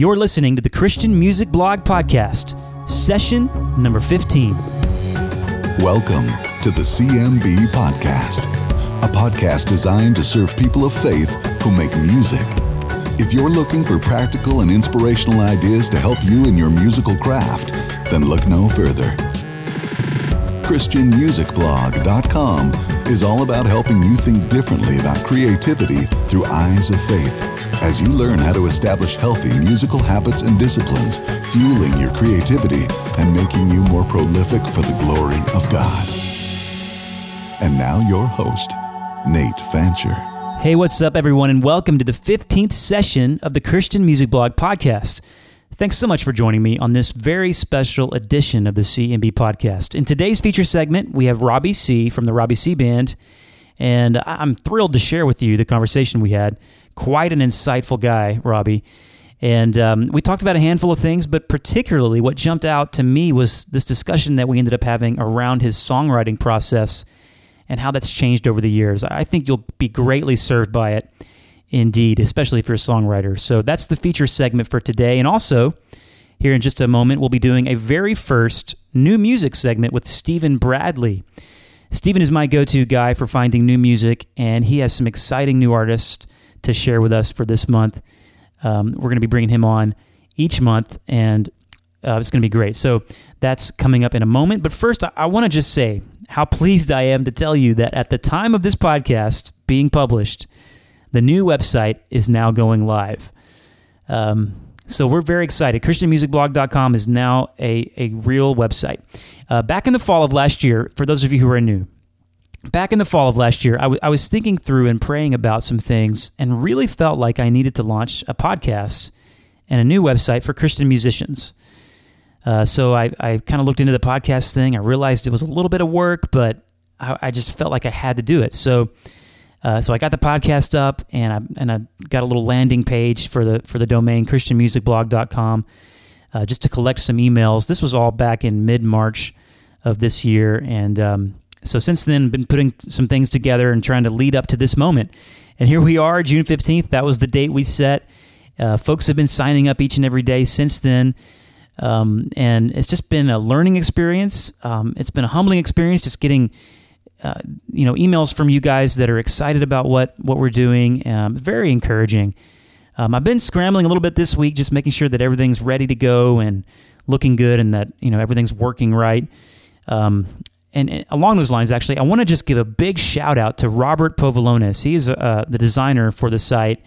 You're listening to the Christian Music Blog Podcast, session number 15. Welcome to the CMB Podcast, a podcast designed to serve people of faith who make music. If you're looking for practical and inspirational ideas to help you in your musical craft, then look no further. ChristianMusicBlog.com is all about helping you think differently about creativity through eyes of faith as you learn how to establish healthy musical habits and disciplines, fueling your creativity and making you more prolific for the glory of God. And now, your host, Nate Fancher. Hey, what's up, everyone, and welcome to the 15th session of the Christian Music Blog Podcast. Thanks so much for joining me on this very special edition of the CMB Podcast. In today's feature segment, we have Robbie Seay. from the Robbie Seay. Band, and I'm thrilled to share with you the conversation we had quite an insightful guy, Robbie. And um, we talked about a handful of things, but particularly what jumped out to me was this discussion that we ended up having around his songwriting process and how that's changed over the years. I think you'll be greatly served by it, indeed, especially if you're a songwriter. So that's the feature segment for today. And also, here in just a moment, we'll be doing a very first new music segment with Stephen Bradley. Stephen is my go to guy for finding new music, and he has some exciting new artists to share with us for this month. Um, we're going to be bringing him on each month, and uh, it's going to be great. So that's coming up in a moment. But first, I, I want to just say how pleased I am to tell you that at the time of this podcast being published, the new website is now going live. Um, so we're very excited. ChristianMusicBlog.com is now a, a real website. Uh, back in the fall of last year, for those of you who are new, back in the fall of last year, I, w- I was thinking through and praying about some things and really felt like I needed to launch a podcast and a new website for Christian musicians. Uh, so I, I kind of looked into the podcast thing. I realized it was a little bit of work, but I, I just felt like I had to do it. So, uh, so I got the podcast up and I and I got a little landing page for the for the domain ChristianMusicBlog.com uh, just to collect some emails. This was all back in mid March of this year, and um, so since then, been putting some things together and trying to lead up to this moment. And here we are, June 15th. That was the date we set. Uh, folks have been signing up each and every day since then. Um, and it's just been a learning experience. Um, it's been a humbling experience just getting, uh, you know, emails from you guys that are excited about what, what we're doing. Um, very encouraging. Um, I've been scrambling a little bit this week, just making sure that everything's ready to go and looking good and that, you know, everything's working right. Um, and along those lines, actually, I want to just give a big shout out to Robert Povolonis. He is uh, the designer for the site.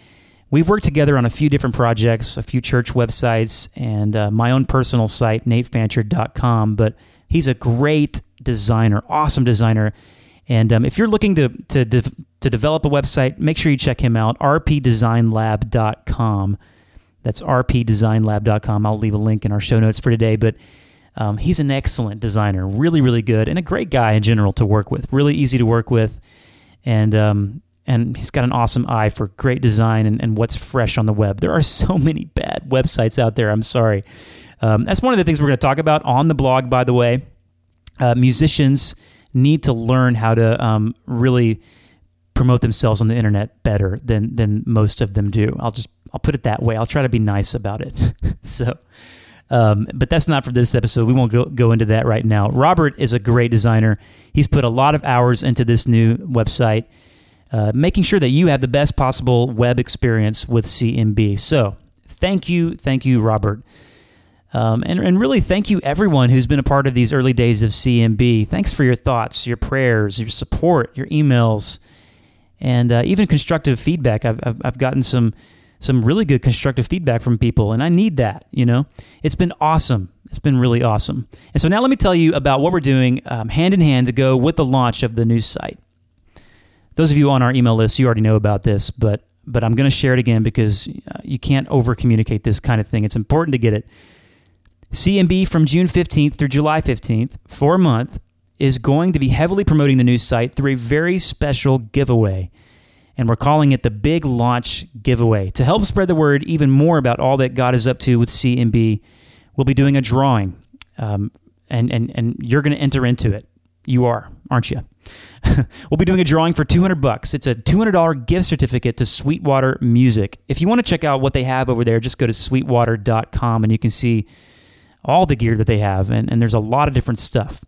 We've worked together on a few different projects, a few church websites, and uh, my own personal site, natefancher.com. But he's a great designer, awesome designer. And um, if you're looking to, to, de- to develop a website, make sure you check him out, rpdesignlab.com. That's rpdesignlab.com. I'll leave a link in our show notes for today. But um, he's an excellent designer, really, really good, and a great guy in general to work with. Really easy to work with, and um, and he's got an awesome eye for great design and, and what's fresh on the web. There are so many bad websites out there. I'm sorry. Um, that's one of the things we're going to talk about on the blog. By the way, uh, musicians need to learn how to um, really promote themselves on the internet better than than most of them do. I'll just I'll put it that way. I'll try to be nice about it. so. Um, but that's not for this episode. We won't go, go into that right now. Robert is a great designer. He's put a lot of hours into this new website, uh, making sure that you have the best possible web experience with CMB. So thank you, thank you, Robert. Um, and, and really, thank you everyone who's been a part of these early days of CMB. Thanks for your thoughts, your prayers, your support, your emails, and uh, even constructive feedback. I've, I've, I've gotten some some really good constructive feedback from people, and I need that. You know, it's been awesome. It's been really awesome. And so now let me tell you about what we're doing um, hand in hand to go with the launch of the new site. Those of you on our email list, you already know about this, but but I'm going to share it again because uh, you can't over communicate this kind of thing. It's important to get it. CMB from June 15th through July 15th, for a month, is going to be heavily promoting the new site through a very special giveaway and we're calling it the Big Launch Giveaway. To help spread the word even more about all that God is up to with CMB, we'll be doing a drawing, um, and, and, and you're going to enter into it. You are, aren't you? we'll be doing a drawing for 200 bucks. It's a $200 gift certificate to Sweetwater Music. If you want to check out what they have over there, just go to sweetwater.com and you can see all the gear that they have. And, and there's a lot of different stuff.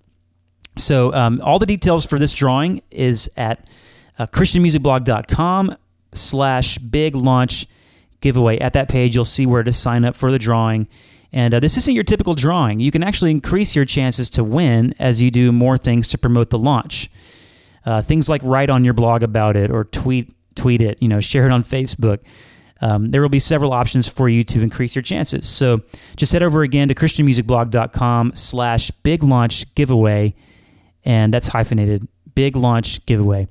So um, all the details for this drawing is at uh, christianmusicblog.com slash big launch giveaway. At that page, you'll see where to sign up for the drawing. And uh, this isn't your typical drawing. You can actually increase your chances to win as you do more things to promote the launch. Uh, things like write on your blog about it or tweet tweet it, you know, share it on Facebook. Um, there will be several options for you to increase your chances. So just head over again to christianmusicblog.com slash big launch giveaway, and that's hyphenated, big launch giveaway.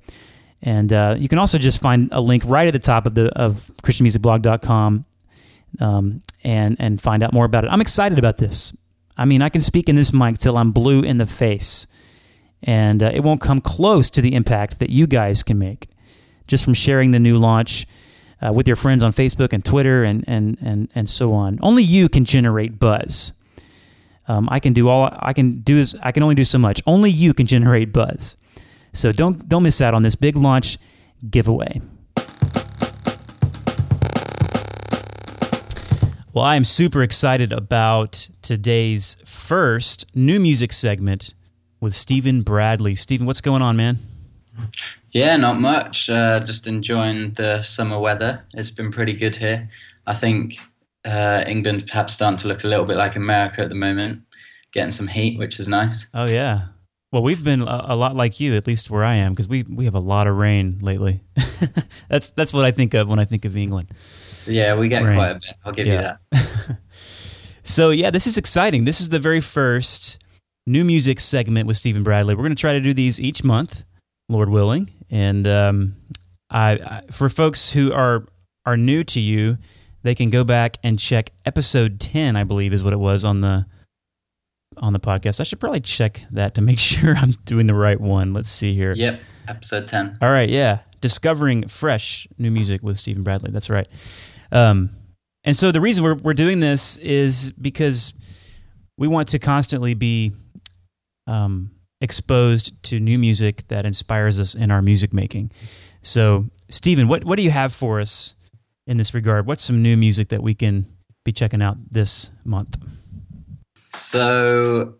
And uh, you can also just find a link right at the top of the of christianmusicblog.com um, and and find out more about it. I'm excited about this. I mean, I can speak in this mic till I'm blue in the face, and uh, it won't come close to the impact that you guys can make just from sharing the new launch uh, with your friends on Facebook and Twitter and and and and so on. Only you can generate buzz. Um, I can do all I can do is I can only do so much. Only you can generate buzz. So don't don't miss out on this big launch giveaway. Well, I am super excited about today's first new music segment with Stephen Bradley. Stephen, what's going on, man? Yeah, not much. Uh, just enjoying the summer weather. It's been pretty good here. I think uh, England's perhaps starting to look a little bit like America at the moment, getting some heat, which is nice. Oh yeah. Well, we've been a, a lot like you, at least where I am, because we we have a lot of rain lately. that's that's what I think of when I think of England. Yeah, we get rain. quite a bit. I'll give yeah. you that. so yeah, this is exciting. This is the very first new music segment with Stephen Bradley. We're going to try to do these each month, Lord willing. And um, I, I, for folks who are are new to you, they can go back and check episode ten, I believe, is what it was on the on the podcast. I should probably check that to make sure I'm doing the right one. Let's see here. Yep, episode 10. All right, yeah. Discovering fresh new music with Stephen Bradley. That's right. Um, and so the reason we're, we're doing this is because we want to constantly be um, exposed to new music that inspires us in our music making. So, Stephen, what, what do you have for us in this regard? What's some new music that we can be checking out this month? So,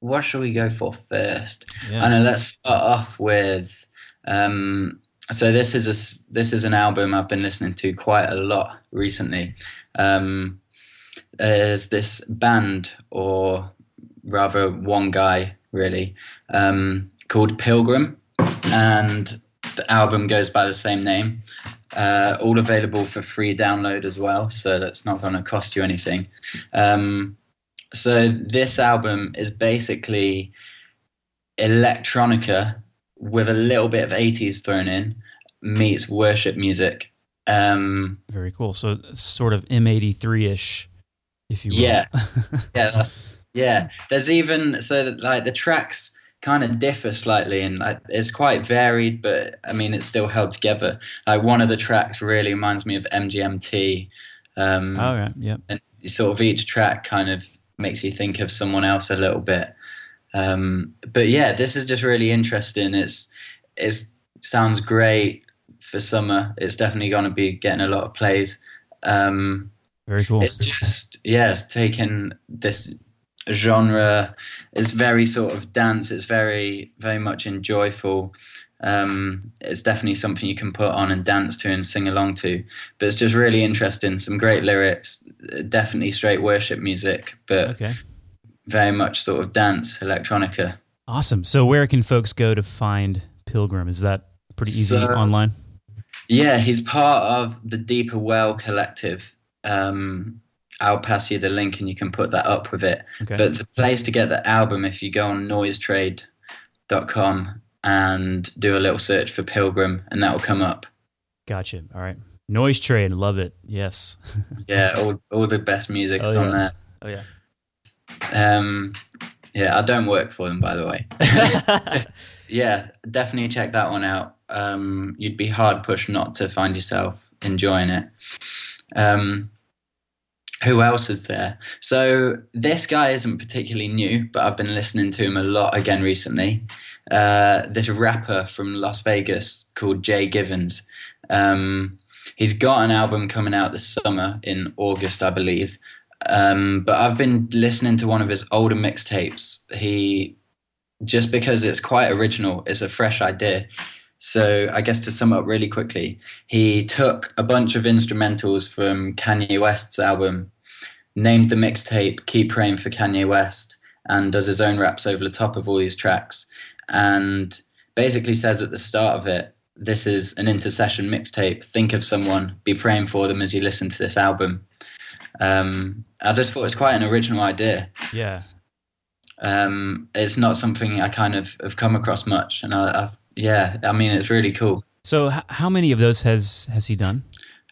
what shall we go for first? Yeah. I know. Let's start off with. Um, so this is a this is an album I've been listening to quite a lot recently. Um, there's this band, or rather one guy, really, um, called Pilgrim, and the album goes by the same name. Uh, all available for free download as well, so that's not going to cost you anything. Um, so this album is basically electronica with a little bit of 80s thrown in meets worship music. Um, Very cool. So sort of M83ish, if you will. Yeah. yeah, that's yeah. There's even so that, like the tracks kind of differ slightly and like, it's quite varied, but I mean it's still held together. Like one of the tracks really reminds me of MGMT. Um, oh yeah, yeah. And sort of each track kind of makes you think of someone else a little bit. Um, but yeah, this is just really interesting. It's it sounds great for summer. It's definitely going to be getting a lot of plays. Um, Very cool. It's just yeah, it's taken this genre. It's very sort of dance. It's very very much enjoyable. Um, it's definitely something you can put on and dance to and sing along to. But it's just really interesting. Some great lyrics, definitely straight worship music, but okay. very much sort of dance, electronica. Awesome. So, where can folks go to find Pilgrim? Is that pretty easy so, online? Yeah, he's part of the Deeper Well Collective. Um, I'll pass you the link and you can put that up with it. Okay. But the place to get the album, if you go on noisetrade.com and do a little search for Pilgrim, and that will come up. Gotcha. All right. Noise Trade, love it. Yes. yeah, all all the best music oh, is yeah. on there. Oh yeah. Um, yeah, I don't work for them, by the way. yeah, definitely check that one out. Um, you'd be hard pushed not to find yourself enjoying it. Um, who else is there? So this guy isn't particularly new, but I've been listening to him a lot again recently. Uh, this rapper from Las Vegas called J. Givens. Um, he's got an album coming out this summer in August, I believe. Um, but I've been listening to one of his older mixtapes. He just because it's quite original, it's a fresh idea. So I guess to sum up really quickly, he took a bunch of instrumentals from Kanye West's album, named the mixtape "Keep Praying for Kanye West," and does his own raps over the top of all these tracks, and basically says at the start of it, "This is an intercession mixtape. Think of someone, be praying for them as you listen to this album." Um, I just thought it was quite an original idea. Yeah. Um, it's not something I kind of have come across much, and I, I've yeah, I mean it's really cool. So, h- how many of those has has he done?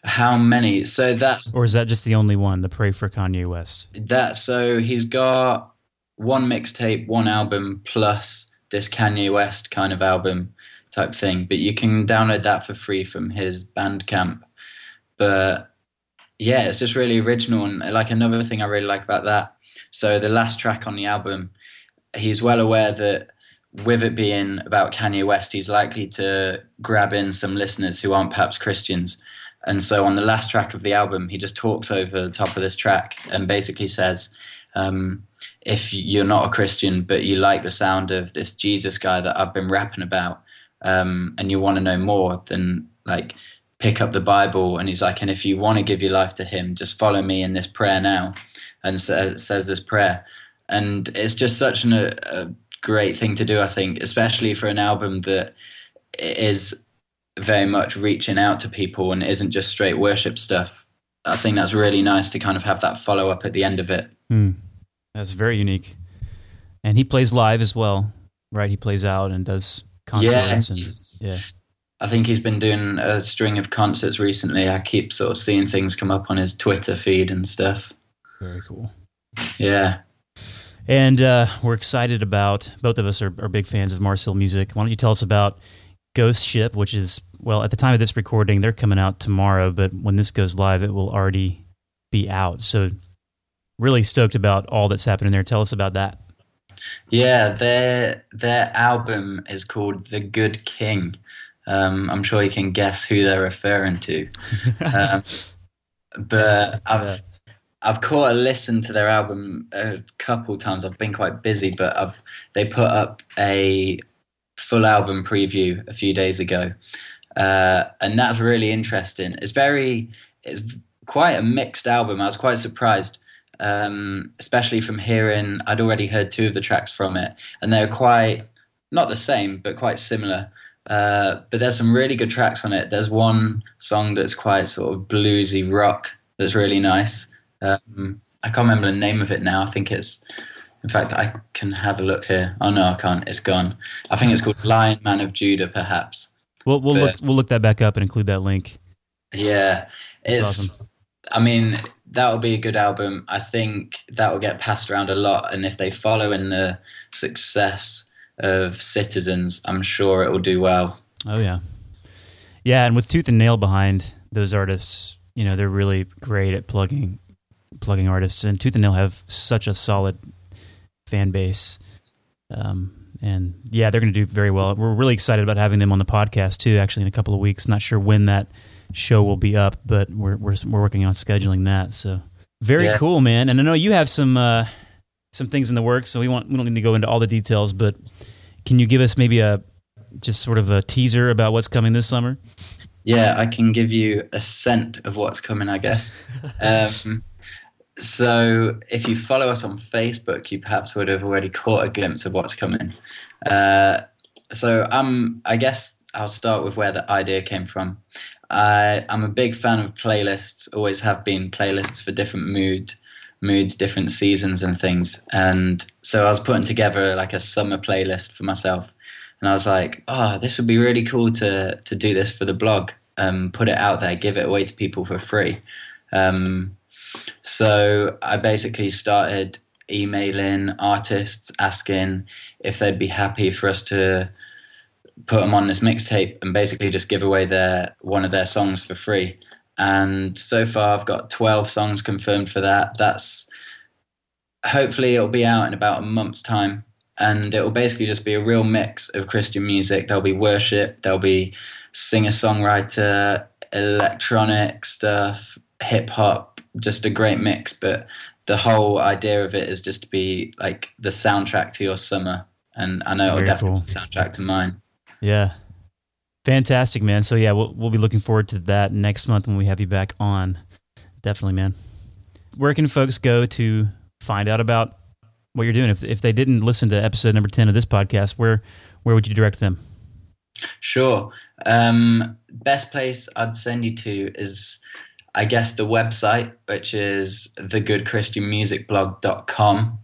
How many? So that's or is that just the only one? The Pray for Kanye West. That so he's got one mixtape, one album, plus this Kanye West kind of album type thing. But you can download that for free from his Bandcamp. But yeah, it's just really original and like another thing I really like about that. So the last track on the album, he's well aware that with it being about Kanye West, he's likely to grab in some listeners who aren't perhaps Christians. And so on the last track of the album, he just talks over the top of this track and basically says, um, if you're not a Christian, but you like the sound of this Jesus guy that I've been rapping about, um, and you want to know more, then like pick up the Bible. And he's like, and if you want to give your life to him, just follow me in this prayer now. And so, says this prayer. And it's just such an, a great thing to do, I think, especially for an album that is very much reaching out to people and isn't just straight worship stuff. I think that's really nice to kind of have that follow up at the end of it. Mm. That's very unique. And he plays live as well, right? He plays out and does concerts. Yeah, and, yeah. I think he's been doing a string of concerts recently. I keep sort of seeing things come up on his Twitter feed and stuff. Very cool. Yeah. And uh, we're excited about, both of us are, are big fans of Mars Hill music. Why don't you tell us about Ghost Ship, which is, well, at the time of this recording, they're coming out tomorrow, but when this goes live, it will already be out. So, really stoked about all that's happening there. Tell us about that. Yeah, their their album is called The Good King. Um, I'm sure you can guess who they're referring to. Um, but I've I've caught a listen to their album a couple times. I've been quite busy, but I've they put up a full album preview a few days ago, uh, and that's really interesting. It's very it's quite a mixed album. I was quite surprised, um, especially from hearing I'd already heard two of the tracks from it, and they're quite not the same, but quite similar. Uh, but there's some really good tracks on it. There's one song that's quite sort of bluesy rock that's really nice. Um, I can't remember the name of it now. I think it's, in fact, I can have a look here. Oh no, I can't. It's gone. I think it's called Lion Man of Judah, perhaps. We'll we'll but, look we'll look that back up and include that link. Yeah, it's. Awesome. I mean, that will be a good album. I think that will get passed around a lot, and if they follow in the success of Citizens, I'm sure it will do well. Oh yeah, yeah, and with Tooth and Nail behind those artists, you know, they're really great at plugging plugging artists, and Tooth and Nail have such a solid fan base. Um, and yeah, they're going to do very well. We're really excited about having them on the podcast too. Actually, in a couple of weeks, not sure when that show will be up, but we're we're, we're working on scheduling that. So very yeah. cool, man. And I know you have some uh, some things in the works, so we want we don't need to go into all the details, but can you give us maybe a just sort of a teaser about what's coming this summer? Yeah, I can give you a scent of what's coming, I guess. um, so if you follow us on Facebook, you perhaps would have already caught a glimpse of what's coming. Uh, so um, I guess I'll start with where the idea came from. I'm a big fan of playlists. Always have been playlists for different mood, moods, different seasons, and things. And so I was putting together like a summer playlist for myself, and I was like, "Oh, this would be really cool to to do this for the blog, um, put it out there, give it away to people for free." Um, so I basically started emailing artists asking if they'd be happy for us to put them on this mixtape and basically just give away their one of their songs for free. and so far I've got 12 songs confirmed for that. That's hopefully it'll be out in about a month's time, and it will basically just be a real mix of Christian music. There'll be worship, there'll be singer songwriter, electronic stuff, hip hop, just a great mix. But the whole idea of it is just to be like the soundtrack to your summer, and I know it'll definitely cool. soundtrack to mine. Yeah, fantastic, man. So yeah, we'll we'll be looking forward to that next month when we have you back on. Definitely, man. Where can folks go to find out about what you're doing? If if they didn't listen to episode number ten of this podcast, where where would you direct them? Sure. Um, best place I'd send you to is I guess the website, which is thegoodchristianmusicblog.com,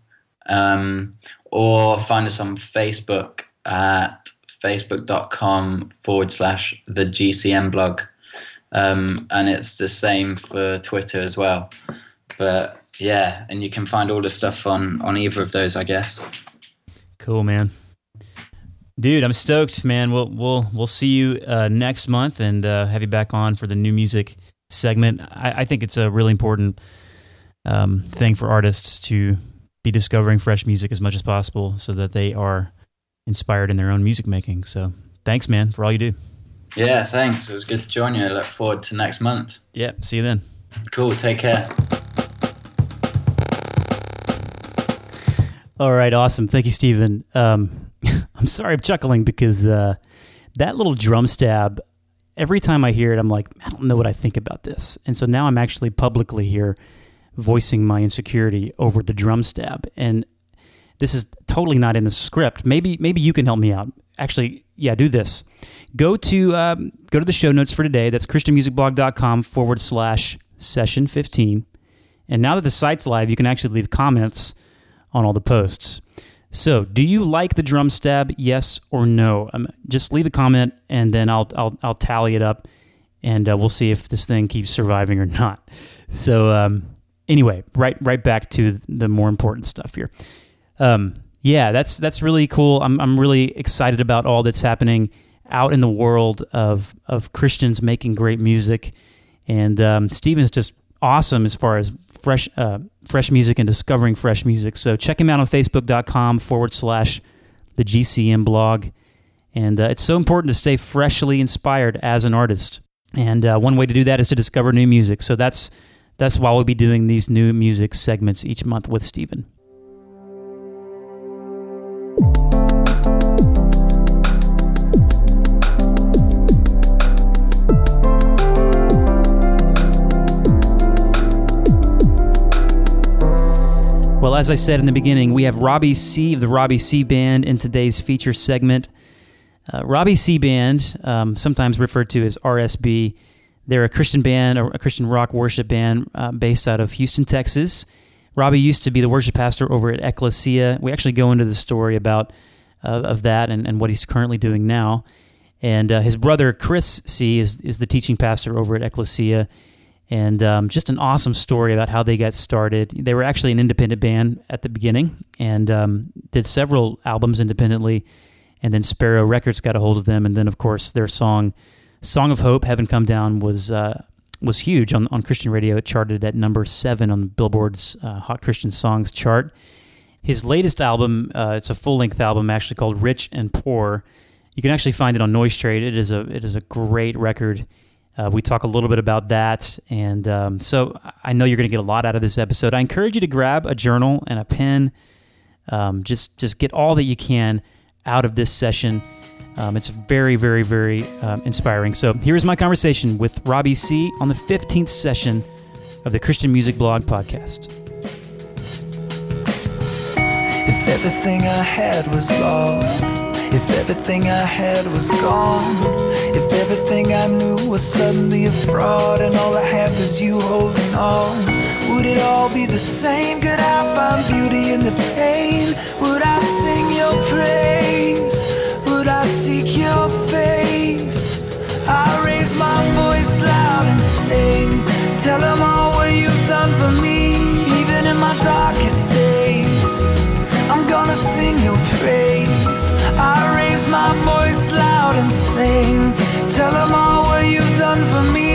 um, or find us on Facebook at facebook.com forward slash the GCM blog. Um, and it's the same for Twitter as well. But yeah, and you can find all the stuff on, on either of those, I guess. Cool, man. Dude, I'm stoked, man. We'll we'll we'll see you uh, next month and uh, have you back on for the new music segment. I, I think it's a really important um, thing for artists to be discovering fresh music as much as possible so that they are inspired in their own music making. So thanks, man, for all you do. Yeah, thanks. It was good to join you. I look forward to next month. Yeah, see you then. Cool. Take care. All right, awesome. Thank you, Stephen. Um, I'm sorry I'm chuckling because uh, that little drum stab every time I hear it, I'm like, I don't know what I think about this. And so now I'm actually publicly here voicing my insecurity over the drum stab. And this is totally not in the script. Maybe maybe you can help me out. Actually, yeah, do this. Go to um, go to the show notes for today. That's christianmusicblog.com forward slash session 15. And now that the site's live, you can actually leave comments on all the posts. So, do you like the drum stab? Yes or no? Um, just leave a comment, and then I'll I'll I'll tally it up, and uh, we'll see if this thing keeps surviving or not. So, um, anyway, right right back to the more important stuff here. Um, yeah, that's that's really cool. I'm I'm really excited about all that's happening out in the world of of Christians making great music, and um, Stephen's just awesome as far as fresh uh, fresh music and discovering fresh music. So check him out on facebook.com forward slash the GCM blog. And uh, it's so important to stay freshly inspired as an artist. And uh, one way to do that is to discover new music. So that's that's why we'll be doing these new music segments each month with Stephen. Well, as I said in the beginning, we have Robbie Seay of the Robbie Seay Band in today's feature segment. Uh, Robbie Seay Band, um, sometimes referred to as RSB, they're a Christian band, a Christian rock worship band uh, based out of Houston, Texas. Robbie used to be the worship pastor over at Ecclesia. We actually go into the story about uh, of that and, and what he's currently doing now. And uh, his brother Chris Seay is is the teaching pastor over at Ecclesia and um, just an awesome story about how they got started. They were actually an independent band at the beginning and um, did several albums independently, and then Sparrow Records got a hold of them, and then of course their song "Song of Hope," "Heaven Come Down" was uh, was huge on on Christian radio. It charted at number seven on the Billboard's uh, Hot Christian Songs chart. His latest album, uh, it's a full length album actually called "Rich and Poor." You can actually find it on Noise Trade. It is a it is a great record uh, we talk a little bit about that. And um, so I know you're going to get a lot out of this episode. I encourage you to grab a journal and a pen. Um, just, just get all that you can out of this session. Um, it's very, very, very um, inspiring. So here's my conversation with Robbie Seay. on the 15th session of the Christian Music Blog podcast. If everything I had was lost if everything I had was gone, if everything I knew was suddenly a fraud, and all I had was you holding on, would it all be the same? Could I find beauty in the pain? Would I sing your praise? Would I seek your face? I raise my voice loud and sing, tell them all what you've done for me, even in my darkest days. I raise my voice loud and sing. Tell them all what you've done for me,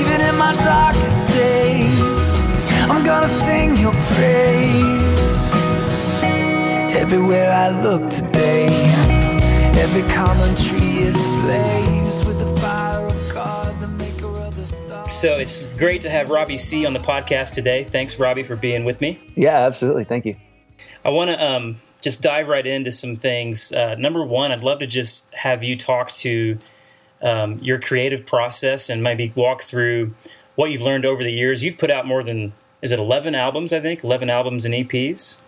even in my darkest days. I'm gonna sing your praise. Everywhere I look today, every common tree is ablaze with the fire of God, the maker of the stars. So it's great to have Robbie Seay on the podcast today. Thanks, Robbie, for being with me. Yeah, absolutely. Thank you. I want to um, just dive right into some things. Uh, number one, I'd love to just have you talk to um, your creative process and maybe walk through what you've learned over the years. You've put out more than is it 11 albums, I think, 11 albums and EPs.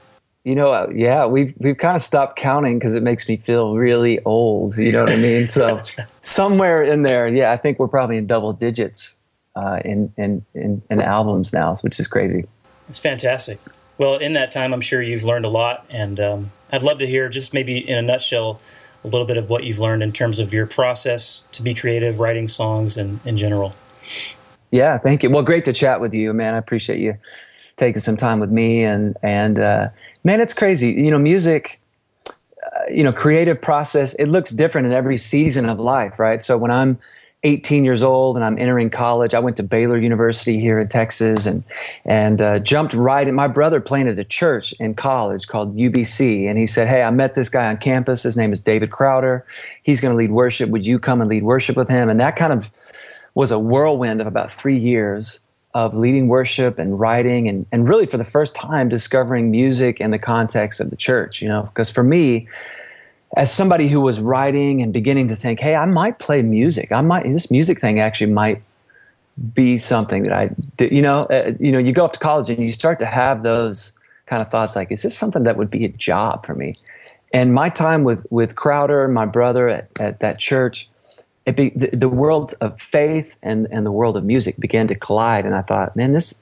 You know, uh, yeah, we've we've kind of stopped counting because it makes me feel really old. You know what I mean? So somewhere in there, yeah, I think we're probably in double digits uh, in, in in in albums now, which is crazy. It's fantastic. Well, in that time, I'm sure you've learned a lot, and um, I'd love to hear just maybe in a nutshell a little bit of what you've learned in terms of your process to be creative, writing songs, and in general. Yeah, thank you. Well, great to chat with you, man. I appreciate you taking some time with me, and and uh, man, it's crazy. You know, music. Uh, you know, creative process. It looks different in every season of life, right? So when I'm 18 years old and I'm entering college. I went to Baylor University here in Texas and and uh, jumped right in. My brother planted a church in college called UBC, and he said, "Hey, I met this guy on campus. His name is David Crowder. He's going to lead worship. Would you come and lead worship with him?" And that kind of was a whirlwind of about three years of leading worship and writing and, and really for the first time discovering music in the context of the church you know because for me as somebody who was writing and beginning to think hey i might play music i might this music thing actually might be something that i did you know uh, you know you go up to college and you start to have those kind of thoughts like is this something that would be a job for me and my time with with crowder and my brother at, at that church it be, the, the, world of faith and, and the world of music began to collide. And I thought, man, this,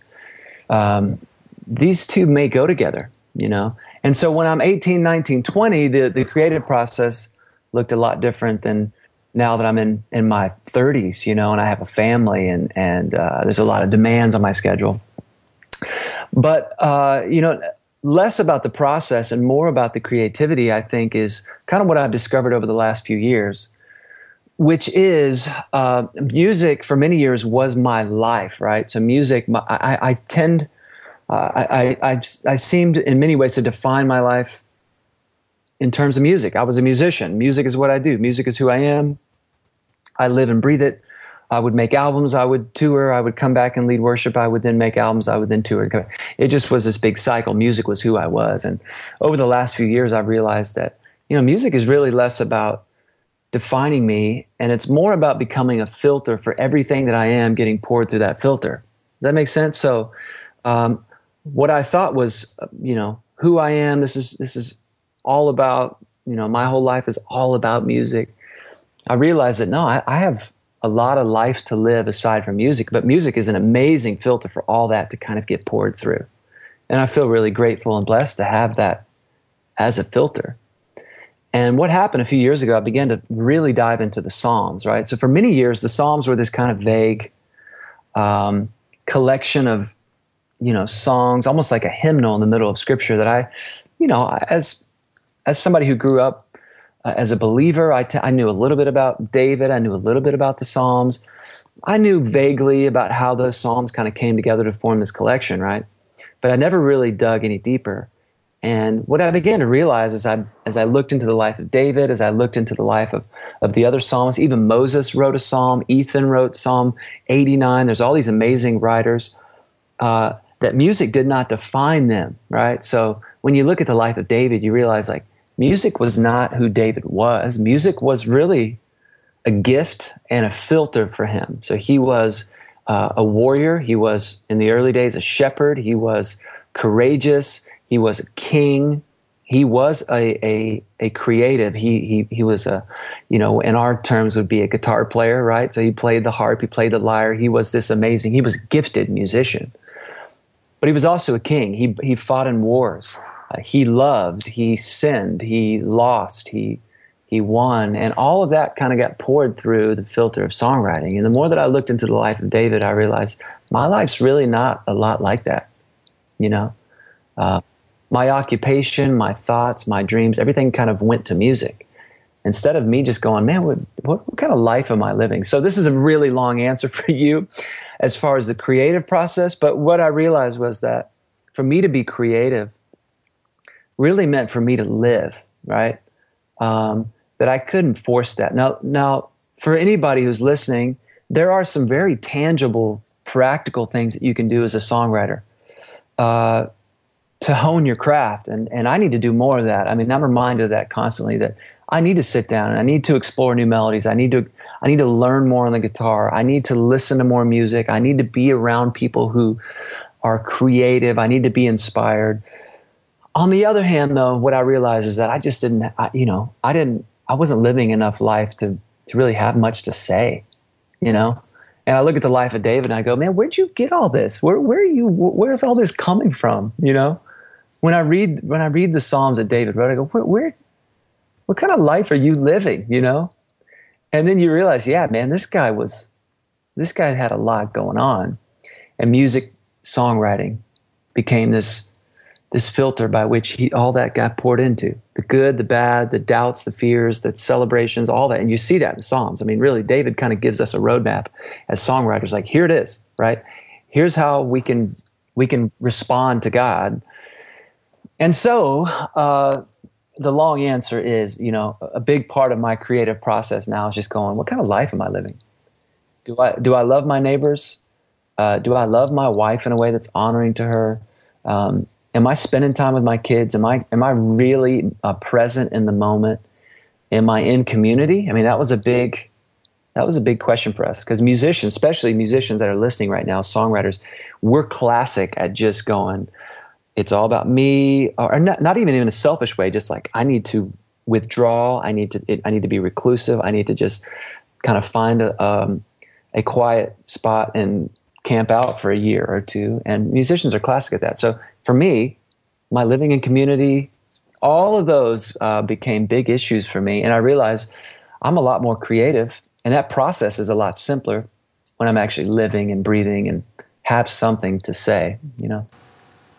um, these two may go together, you know? And so when I'm 18, 19, 20, the, the creative process looked a lot different than now that I'm in, in my 30s, you know, and I have a family and, and uh, there's a lot of demands on my schedule. But, uh, you know, less about the process and more about the creativity, I think, is kind of what I've discovered over the last few years which is uh, music for many years was my life, right? So music, I, I tend, uh, I, I, I seemed in many ways to define my life in terms of music. I was a musician. Music is what I do. Music is who I am. I live and breathe it. I would make albums. I would tour. I would come back and lead worship. I would then make albums. I would then tour. It just was this big cycle. Music was who I was. And over the last few years, I've realized that you know music is really less about defining me, and it's more about becoming a filter for everything that I am getting poured through that filter. Does that make sense? So, um, what I thought was, you know, who I am. This is this is all about, you know, my whole life is all about music. I realized that no, I, I have a lot of life to live aside from music, but music is an amazing filter for all that to kind of get poured through. And I feel really grateful and blessed to have that as a filter. And what happened a few years ago, I began to really dive into the Psalms, right? So for many years, the Psalms were this kind of vague um, collection of, you know, songs, almost like a hymnal in the middle of Scripture that I, you know, as as somebody who grew up uh, as a believer, I, t- I knew a little bit about David. I knew a little bit about the Psalms. I knew vaguely about how those Psalms kind of came together to form this collection, right? But I never really dug any deeper. And what I began to realize as I as I looked into the life of David, as I looked into the life of, of the other psalmists, even Moses wrote a psalm, Ethan wrote Psalm 89. There's all these amazing writers uh, that music did not define them, right? So when you look at the life of David, you realize like music was not who David was. Music was really a gift and a filter for him. So he was uh, a warrior. He was in the early days a shepherd. He was courageous he was a king. He was a, a, a creative. He, he, he was a, you know, in our terms would be a guitar player, right? So he played the harp, he played the lyre. He was this amazing, he was a gifted musician. But he was also a king. He, he fought in wars. Uh, he loved, he sinned, he lost, he, he won. And all of that kind of got poured through the filter of songwriting. And the more that I looked into the life of David, I realized my life's really not a lot like that, you know? Uh, my occupation, my thoughts, my dreams, everything kind of went to music. Instead of me just going, man, what, what, what, kind of life am I living? So, this is a really long answer for you as far as the creative process. But what I realized was that for me to be creative really meant for me to live, right? Um, that I couldn't force that. Now, now for anybody who's listening, there are some very tangible, practical things that you can do as a songwriter uh, to hone your craft, and and I need to do more of that. I mean, I'm reminded of that constantly. That I need to sit down and I need to explore new melodies. I need to I need to learn more on the guitar. I need to listen to more music. I need to be around people who are creative. I need to be inspired. On the other hand, though, what I realized is that I just didn't, I, you know, I didn't, I wasn't living enough life to to really have much to say, you know. And I look at the life of David and I go, man, where'd you get all this? Where where are you? Where's all this coming from? You know. When I read when I read the Psalms that David wrote, I go, where, where what kind of life are you living? You know. And then you realize, yeah, man, this guy was, this guy had a lot going on, and music songwriting became this this filter by which he all that got poured into. The good the bad the doubts the fears the celebrations all that. And you see that in psalms. I mean really david kind of gives us a roadmap as songwriters like here it is right? Here's how we can we can respond to god. And so uh, the long answer is you know a big part of my creative process now is just going what kind of life am i living do i do i love my neighbors uh, do i love my wife in a way that's honoring to her um, am I spending time with my kids? Am I am I really uh, present in the moment? Am I in community? I mean, that was a big that was a big question for us because musicians, especially musicians that are listening right now, songwriters, we're classic at just going. It's all about me, or not, not even in a selfish way. Just like I need to withdraw. I need to. It, I need to be reclusive. I need to just kind of find a um, a quiet spot and camp out for a year or two. And musicians are classic at that. So for me, my living in community, all of those uh, became big issues for me. And I realized I'm a lot more creative, and that process is a lot simpler when I'm actually living and breathing and have something to say, you know?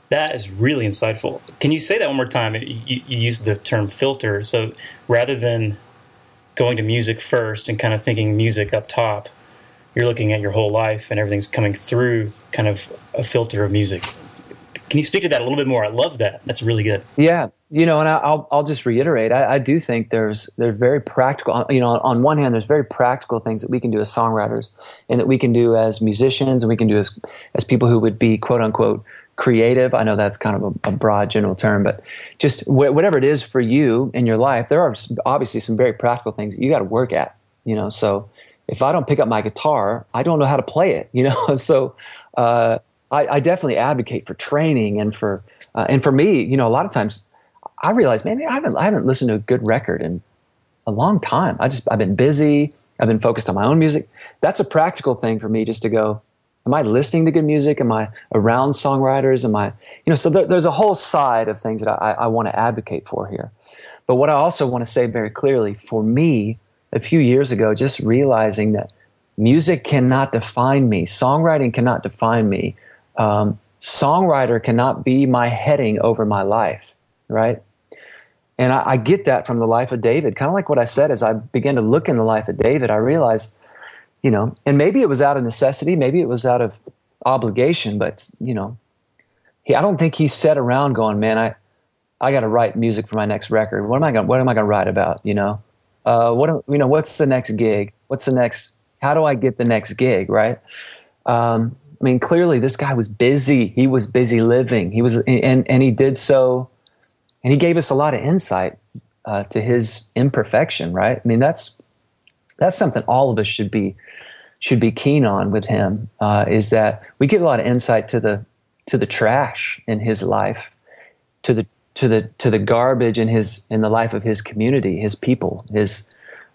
That is really insightful. Can you say that one more time? You, you used the term filter. So rather than going to music first and kind of thinking music up top, you're looking at your whole life and everything's coming through kind of a filter of music. Can you speak to that a little bit more? I love that. That's really good. Yeah, you know, and I'll I'll just reiterate. I, I do think there's there's very practical. You know, on one hand, there's very practical things that we can do as songwriters, and that we can do as musicians, and we can do as as people who would be quote unquote creative. I know that's kind of a, a broad general term, but just wh- whatever it is for you in your life, there are obviously some very practical things that you got to work at. You know, so if I don't pick up my guitar, I don't know how to play it. You know, so. Uh, I, I definitely advocate for training and for uh, and for me, you know, a lot of times I realize, man, I haven't I haven't listened to a good record in a long time. I just I've been busy. I've been focused on my own music. That's a practical thing for me, just to go. Am I listening to good music? Am I around songwriters? Am I, you know, so there, there's a whole side of things that I, I want to advocate for here. But what I also want to say very clearly, for me, a few years ago, just realizing that music cannot define me, songwriting cannot define me, um, songwriter cannot be my heading over my life, right? And I, I, get that from the life of David. Kind of like what I said, as I began to look in the life of David, I realized, you know, and maybe it was out of necessity, maybe it was out of obligation, but you know, he, I don't think he sat around going, man, I, I got to write music for my next record. What am I going? What am I going to write about? You know, uh, what you know? What's the next gig? What's the next? How do I get the next gig? Right? Um, I mean, clearly this guy was busy. He was busy living. He was, and and he did so, and he gave us a lot of insight uh, to his imperfection. Right? I mean, that's that's something all of us should be should be keen on with him. Uh, is that we get a lot of insight to the to the trash in his life, to the to the to the garbage in his in the life of his community, his people, his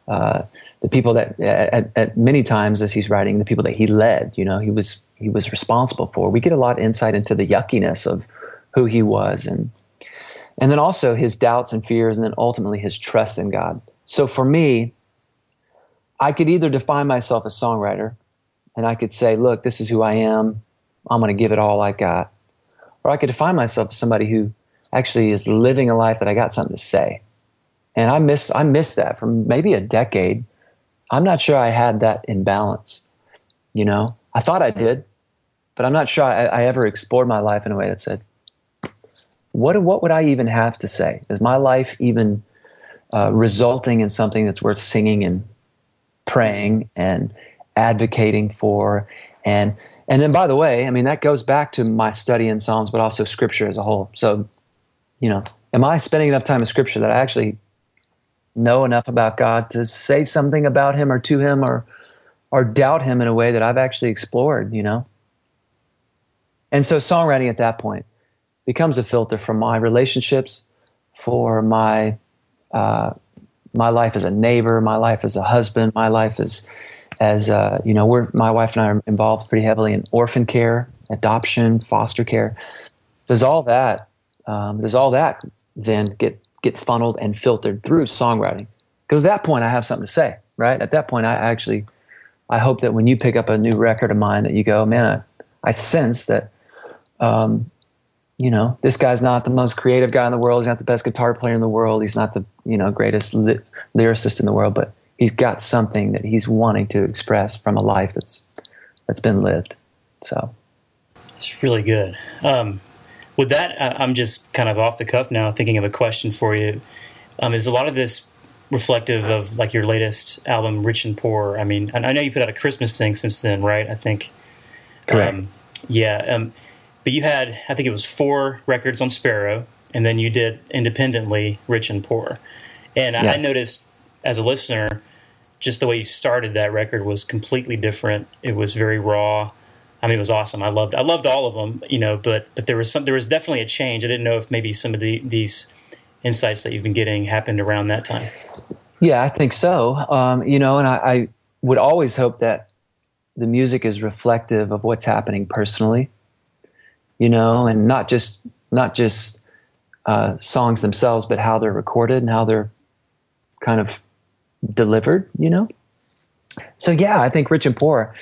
uh, the people that at, at many times as he's writing, the people that he led. You know, he was he was responsible for. We get a lot of insight into the yuckiness of who he was and and then also his doubts and fears and then ultimately his trust in God. So for me, I could either define myself as songwriter and I could say, look, this is who I am. I'm going to give it all I got. Or I could define myself as somebody who actually is living a life that I got something to say. And I miss I missed that for maybe a decade. I'm not sure I had that in balance. You know, I thought I did, but I'm not sure I, I ever explored my life in a way that said, what what would I even have to say? Is my life even uh, resulting in something that's worth singing and praying and advocating for? And and then by the way, I mean that goes back to my study in Psalms, but also Scripture as a whole. So, you know, am I spending enough time in Scripture that I actually know enough about God to say something about Him or to Him or or doubt Him in a way that I've actually explored? You know. And so songwriting at that point becomes a filter for my relationships, for my uh, my life as a neighbor, my life as a husband, my life as as uh, you know, we're my wife and I are involved pretty heavily in orphan care, adoption, foster care. Does all that um, does all that then get get funneled and filtered through songwriting? Because at that point, I have something to say, right? At that point, I actually I hope that when you pick up a new record of mine, that you go, man, I, I sense that um, you know, this guy's not the most creative guy in the world. He's not the best guitar player in the world. He's not the you know greatest ly- lyricist in the world, but he's got something that he's wanting to express from a life that's that's been lived. So it's really good. Um, with that, I'm just kind of off the cuff now, thinking of a question for you. Um, is a lot of this reflective of like your latest album, Rich and Poor? I mean, I know you put out a Christmas thing since then, right? I think. Correct. Um, yeah. Um, but you had, I think it was four records on Sparrow, and then you did independently Rich and Poor. And yeah. I noticed as a listener, just the way you started that record was completely different. It was very raw. I mean, it was awesome. I loved, I loved all of them, you know. But but there was some, there was definitely a change. I didn't know if maybe some of the these insights that you've been getting happened around that time. Yeah, I think so. Um, you know, and I, I would always hope that the music is reflective of what's happening personally you know, and not just not just uh, songs themselves, but how they're recorded and how they're kind of delivered, you know. So yeah, I think Rich and Poor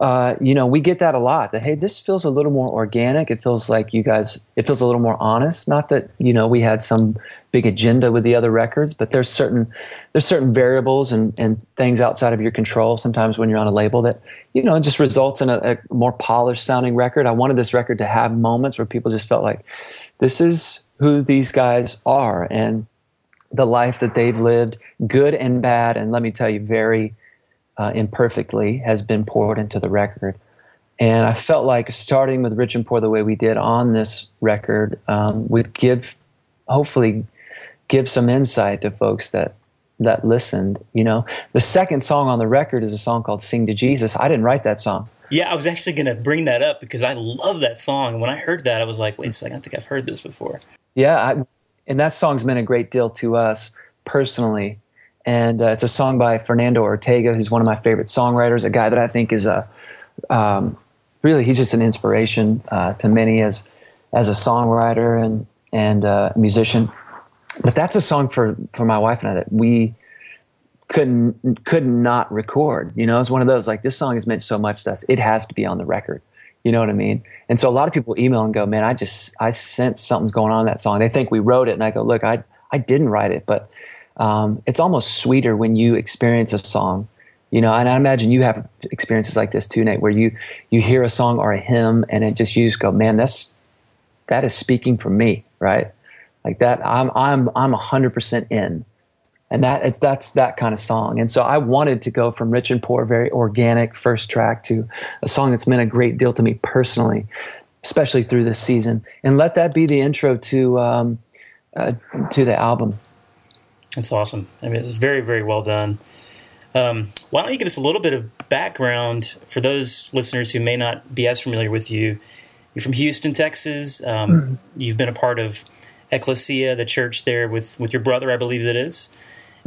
uh, you know, we get that a lot. That hey, this feels a little more organic. It feels like you guys. It feels a little more honest. Not that you know we had some big agenda with the other records, but there's certain there's certain variables and and things outside of your control. Sometimes when you're on a label that you know just results in a, a more polished sounding record. I wanted this record to have moments where people just felt like this is who these guys are and the life that they've lived, good and bad. And let me tell you, very uh, imperfectly has been poured into the record. And I felt like starting with Rich and Poor the way we did on this record um, would give, hopefully, give some insight to folks that that listened. You know, the second song on the record is a song called "Sing to Jesus." I didn't write that song. Yeah, I was actually going to bring that up because I love that song. When I heard that, I was like, "Wait a second, I think I've heard this before." Yeah, I, and that song's meant a great deal to us personally and uh, it's a song by Fernando Ortega, who's one of my favorite songwriters. A guy that I think is a um, really he's just an inspiration uh, to many as as a songwriter and and uh, musician. But that's a song for for my wife and I that we couldn't could not record. You know, it's one of those like this song has meant so much to us. It has to be on the record. You know what I mean? And so a lot of people email and go, "Man, I just I sense something's going on in that song." They think we wrote it, and I go, "Look, I I didn't write it, but um, it's almost sweeter when you experience a song you know and i imagine you have experiences like this too nate where you you hear a song or a hymn and it just you just go man that's that is speaking for me right like that i'm i'm i'm 100% in and that it's that's that kind of song and so i wanted to go from rich and poor very organic first track to a song that's meant a great deal to me personally especially through this season and let that be the intro to um, uh, to the album that's awesome. I mean, it's very, very well done. Um, why don't you give us a little bit of background for those listeners who may not be as familiar with you? You're from Houston, Texas. Um, mm-hmm. You've been a part of Ecclesia, the church there with with your brother, I believe it is.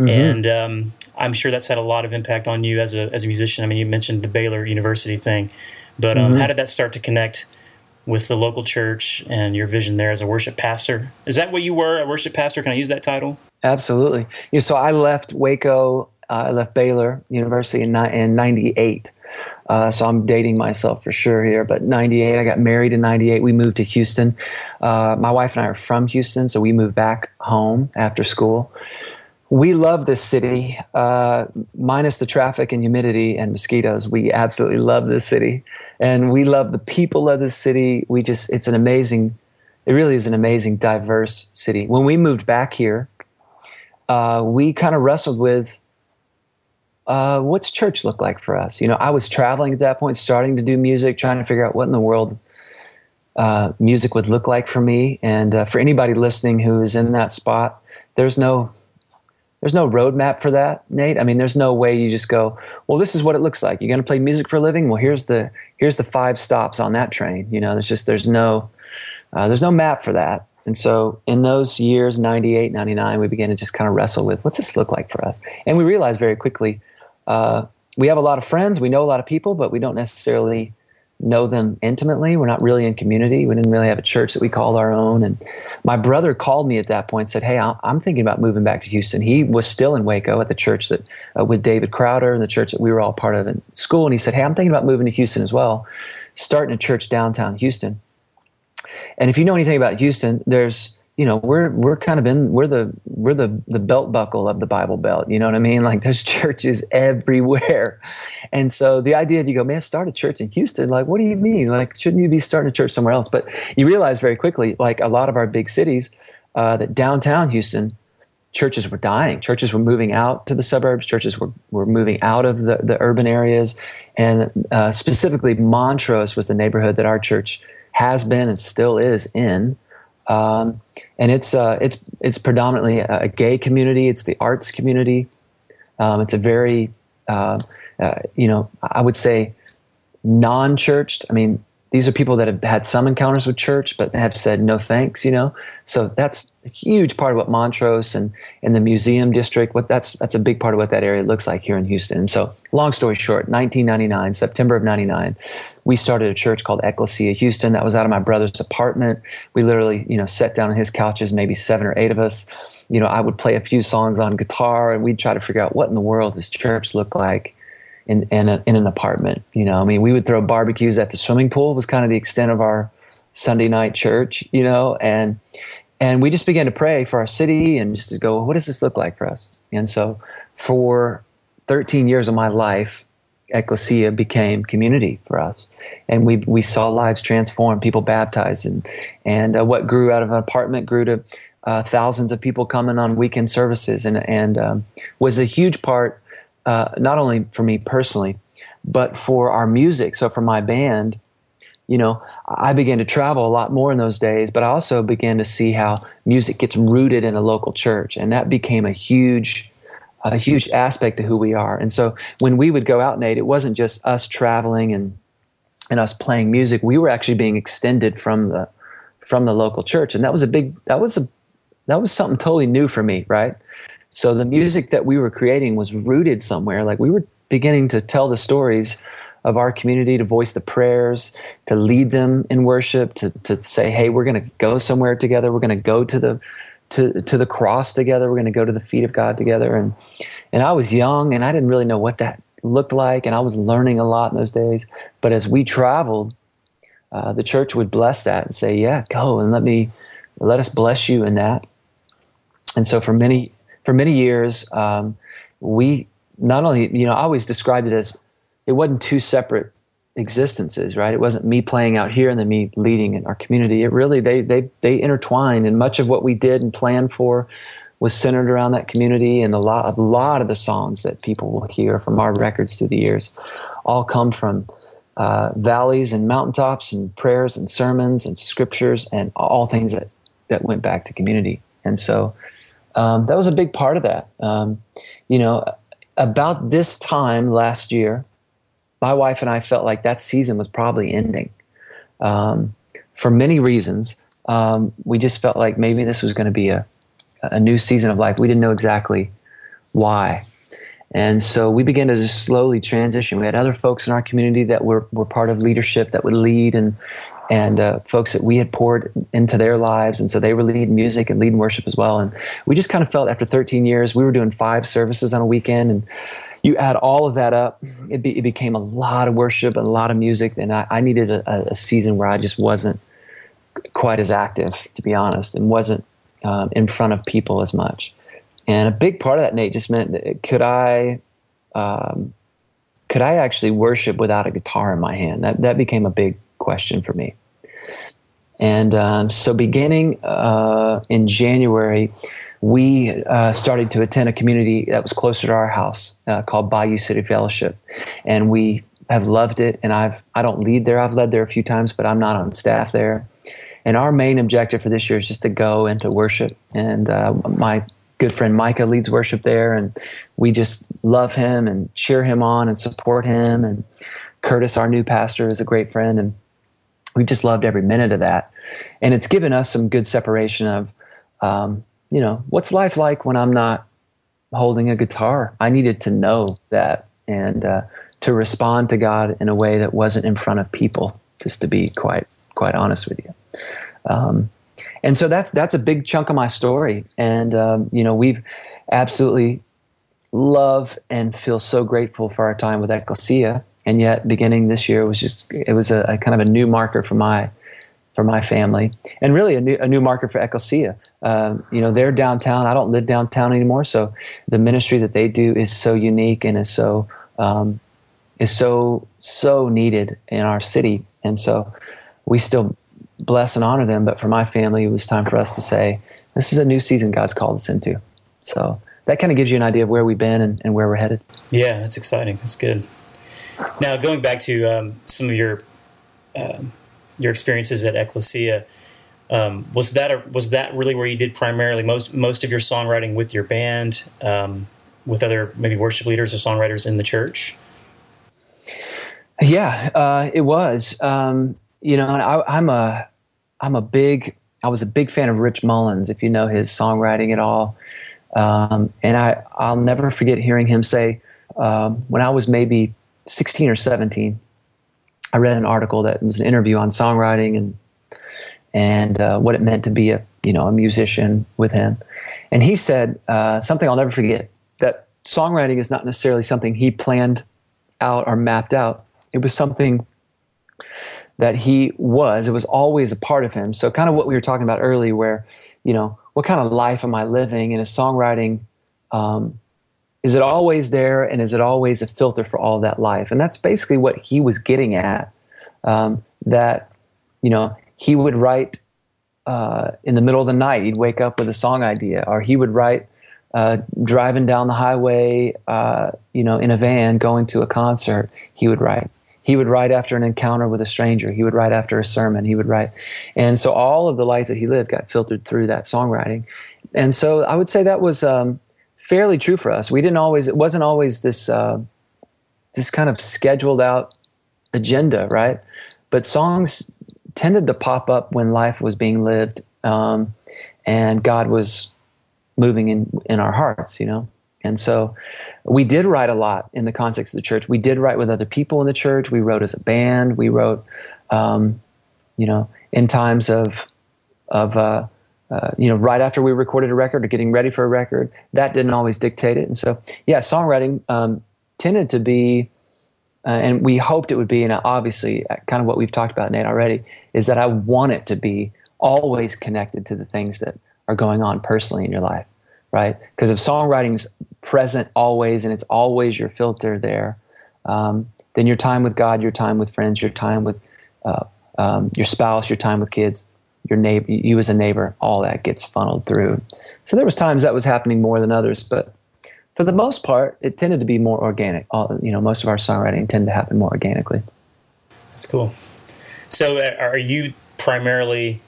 Mm-hmm. and um, I'm sure that's had a lot of impact on you as a as a musician. I mean, you mentioned the Baylor University thing, but um, mm-hmm. how did that start to connect with the local church and your vision there as a worship pastor? Is that what you were, a worship pastor? Can I use that title? Absolutely. You know, so I left Waco, uh, I left Baylor University in, in 98. Uh, so I'm dating myself for sure here, but 98, I got married in 98. We moved to Houston. Uh, my wife and I are from Houston, so we moved back home after school. We love this city, uh, minus the traffic and humidity and mosquitoes. We absolutely love this city, and we love the people of this city. We just, it's an amazing it really is an amazing, diverse city. When we moved back here, uh, we kind of wrestled with uh, what's church look like for us. You know, I was traveling at that point, starting to do music, trying to figure out what in the world uh, music would look like for me. And uh, for anybody listening who is in that spot, there's no there's no roadmap for that, Nate. I mean, there's no way you just go, well, this is what it looks like. You're going to play music for a living. Well, here's the here's the five stops on that train. You know, there's just there's no uh, there's no map for that. And so in those years, 98, 99, we began to just kind of wrestle with what's this look like for us? And we realized very quickly uh, we have a lot of friends, we know a lot of people, but we don't necessarily know them intimately. We're not really in community. We didn't really have a church that we called our own. And my brother called me at that point and said, Hey, I'm thinking about moving back to Houston. He was still in Waco at the church that uh, with David Crowder and the church that we were all part of in school. And he said, Hey, I'm thinking about moving to Houston as well, starting a church downtown Houston. And if you know anything about Houston, there's you know we're we're kind of in we're the we're the the belt buckle of the Bible Belt. You know what I mean? Like there's churches everywhere, and so the idea you go, man, start a church in Houston. Like, what do you mean? Like, shouldn't you be starting a church somewhere else? But you realize very quickly, like a lot of our big cities, uh, that downtown Houston churches were dying. Churches were moving out to the suburbs. Churches were, were moving out of the, the urban areas. And uh, specifically, Montrose was the neighborhood that our church has been and still is in. Um, and it's uh, it's it's predominantly a, gay community. It's the arts community. Um, it's a very uh, uh, you know I would say non-churched. I mean, these are people that have had some encounters with church, but have said no thanks. You know, so that's a huge part of what Montrose and in the museum district. What that's that's a big part of what that area looks like here in Houston. And so, long story short, 1999, September of '99, we started a church called Ecclesia Houston. That was out of my brother's apartment. We literally, you know, sat down on his couches, maybe seven or eight of us. You know, I would play a few songs on guitar, and we'd try to figure out what in the world does church look like in in, a, in an apartment. You know, I mean, we would throw barbecues at the swimming pool. Was kind of the extent of our Sunday night church. You know, and and we just began to pray for our city and just to go, what does this look like for us? And so, for 13 years of my life, ecclesia became community for us, and we we saw lives transform, people baptized, and and uh, what grew out of an apartment grew to uh, thousands of people coming on weekend services, and and um, was a huge part, uh, not only for me personally, but for our music. So for my band, you know, I began to travel a lot more in those days, but I also began to see how music gets rooted in a local church, and that became a huge a huge aspect of who we are. And so when we would go out, Nate, it wasn't just us traveling and and us playing music. We were actually being extended from the from the local church, and that was a big that was a that was something totally new for me, right? So the music that we were creating was rooted somewhere. Like we were beginning to tell the stories of our community, to voice the prayers, to lead them in worship, to to say, hey, we're going to go somewhere together. We're going to go to the to to the cross together. We're going to go to the feet of God together. And and I was young and I didn't really know what that looked like, and I was learning a lot in those days. But as we traveled, uh, the church would bless that and say, "Yeah, go and let me let us bless you in that." And so for many for many years, um, we not only you know I always described it as it wasn't two separate existences, right? It wasn't me playing out here and then me leading in our community. It really they they they intertwined, and much of what we did and planned for was centered around that community. And a lot a lot of the songs that people will hear from our records through the years all come from uh, valleys and mountaintops and prayers and sermons and scriptures and all things that that went back to community. And so um, that was a big part of that. Um, you know, about this time last year my wife and I felt like that season was probably ending um, for many reasons. Um, we just felt like maybe this was going to be a, a new season of life. We didn't know exactly why. And so we began to just slowly transition. We had other folks in our community that were, were part of leadership that would lead and and uh, folks that we had poured into their lives. And so they were leading music and leading worship as well. And we just kind of felt after 13 years, we were doing five services on a weekend. And you add all of that up, it, be, it became a lot of worship and a lot of music. And I, I needed a, a, season where I just wasn't quite as active, to be honest, and wasn't um, in front of people as much. And a big part of that, Nate, just meant that could I, um, could I actually worship without a guitar in my hand? That that became a big question for me. And um, so, beginning uh, in January, we uh, started to attend a community that was closer to our house uh, called Bayou City Fellowship, and we have loved it. And I've I don't lead there. I've led there a few times, but I'm not on staff there. And our main objective for this year is just to go and to worship. And uh, my good friend Micah leads worship there, and we just love him and cheer him on and support him. And Curtis, our new pastor, is a great friend, and we've just loved every minute of that. And it's given us some good separation of, um, you know, what's life like when I'm not holding a guitar? I needed to know that and uh, to respond to God in a way that wasn't in front of people. Just to be quite quite honest with you. Um, and so that's that's a big chunk of my story. And um, you know, we've absolutely love and feel so grateful for our time with Ecclesia. And yet, beginning this year was just it was a, a kind of a new marker for my for my family, and really a new a new marker for Ecclesia. Um, you know, they're downtown. I don't live downtown anymore, so the ministry that they do is so unique and is so um, is so so needed in our city. And so we still bless and honor them. But for my family, it was time for us to say, this is a new season God's called us into. So that kind of gives you an idea of where we've been and, and where we're headed. Yeah, that's exciting. That's good. Now, going back to um, some of your um, your experiences at Ecclesia, um, was that a, was that really where you did primarily most most of your songwriting with your band, um, with other maybe worship leaders or songwriters in the church? Yeah, uh, it was. Um, you know, I, I'm a I'm a big I was a big fan of Rich Mullins, if you know his songwriting at all. Um, and I I'll never forget hearing him say um, when I was maybe 16 or 17, I read an article that was an interview on songwriting and and uh, what it meant to be a you know a musician with him. And he said uh, something I'll never forget that songwriting is not necessarily something he planned out or mapped out. It was something that he was. It was always a part of him. So kind of what we were talking about earlier, where you know what kind of life am I living? And his songwriting, um, is it always there, and is it always a filter for all that life? And that's basically what he was getting at. Um, that you know he would write uh, in the middle of the night. He'd wake up with a song idea, or he would write uh, driving down the highway, uh, you know, in a van going to a concert. He would write he would write after an encounter with a stranger. He would write after a sermon. He would write. And so all of the life that he lived got filtered through that songwriting. And so I would say that was um, fairly true for us. We didn't always, it wasn't always this, uh, this kind of scheduled out agenda, right? But songs tended to pop up when life was being lived um, and God was moving in, in our hearts, you know? And so we did write a lot in the context of the church. We did write with other people in the church. We wrote as a band. We wrote, um, you know, in times of, of uh, uh, you know, right after we recorded a record or getting ready for a record. That didn't always dictate it. And so, yeah, songwriting um, tended to be, uh, and we hoped it would be, and obviously, uh, kind of what we've talked about, Nate, already, is that I want it to be always connected to the things that are going on personally in your life right? Because if songwriting's present always and it's always your filter there, um, then your time with God, your time with friends, your time with uh, um, your spouse, your time with kids, your neighbor, you as a neighbor, all that gets funneled through. So there was times that was happening more than others, but for the most part, it tended to be more organic. All, you know, most of our songwriting tended to happen more organically. That's cool. So, uh, are you primarily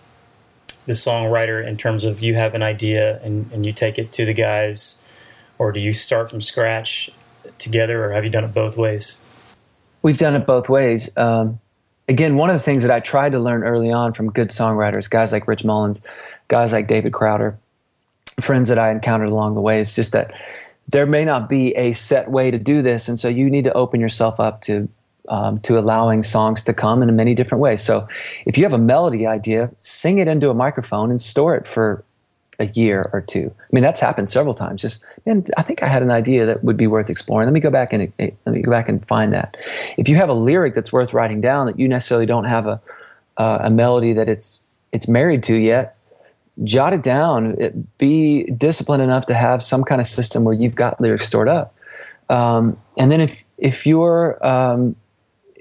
the songwriter in terms of you have an idea and, and you take it to the guys, or do you start from scratch together, or have you done it both ways? We've done it both ways. Um, again, one of the things that I tried to learn early on from good songwriters, guys like Rich Mullins, guys like David Crowder, friends that I encountered along the way, is just that there may not be a set way to do this, and so you need to open yourself up to um, to allowing songs to come in many different ways. So if you have a melody idea, sing it into a microphone and store it for a year or two. I mean, that's happened several times. Just, man, I think I had an idea that would be worth exploring. Let me go back and eh, let me go back and find that. If you have a lyric that's worth writing down that you necessarily don't have a uh, a melody that it's it's married to yet, jot it down. It, be disciplined enough to have some kind of system where you've got lyrics stored up. Um, and then if if you're um,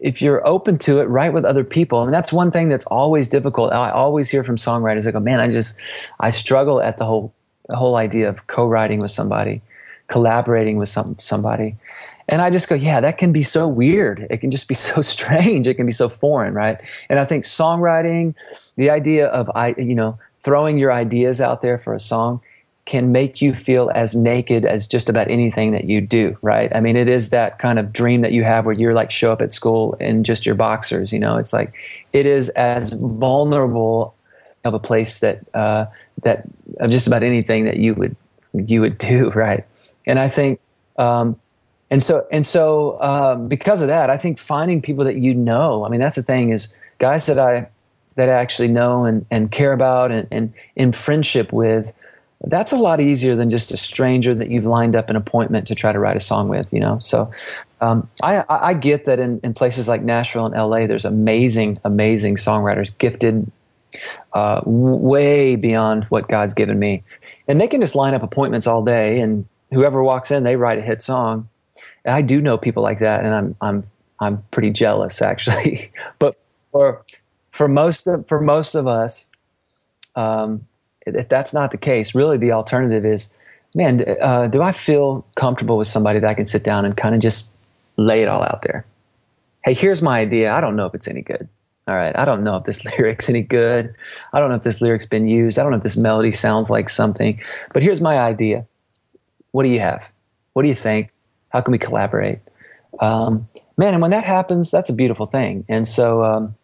if you're open to it, write with other people. I mean, that's one thing that's always difficult. I always hear from songwriters, I go, man, I just, I struggle at the whole, the whole idea of co-writing with somebody, collaborating with some, somebody. And I just go, yeah, that can be so weird. It can just be so strange. It can be so foreign, right? And I think songwriting, the idea of, I, you know, throwing your ideas out there for a song, can make you feel as naked as just about anything that you do, right? I mean, it is that kind of dream that you have where you're like show up at school in just your boxers, you know. It's like it is as vulnerable of a place that uh, that of just about anything that you would you would do, right? And I think, um, and so and so um, because of that, I think finding people that you know. I mean, that's the thing is guys that I that I actually know and and care about and, and in friendship with that's a lot easier than just a stranger that you've lined up an appointment to try to write a song with, you know? So um, I, I, get that in, in places like Nashville and LA, there's amazing, amazing songwriters, gifted uh, way beyond what God's given me. And they can just line up appointments all day, and whoever walks in, they write a hit song. And I do know people like that, and I'm, I'm, I'm pretty jealous actually. but for, for most of, for most of us, um, if that's not the case, really the alternative is, man, uh, do I feel comfortable with somebody that I can sit down and kind of just lay it all out there? Hey, here's my idea. I don't know if it's any good. All right, I don't know if this lyric's any good. I don't know if this lyric's been used. I don't know if this melody sounds like something. But here's my idea. What do you have? What do you think? How can we collaborate? Um, man, and when that happens, that's a beautiful thing. And so, um,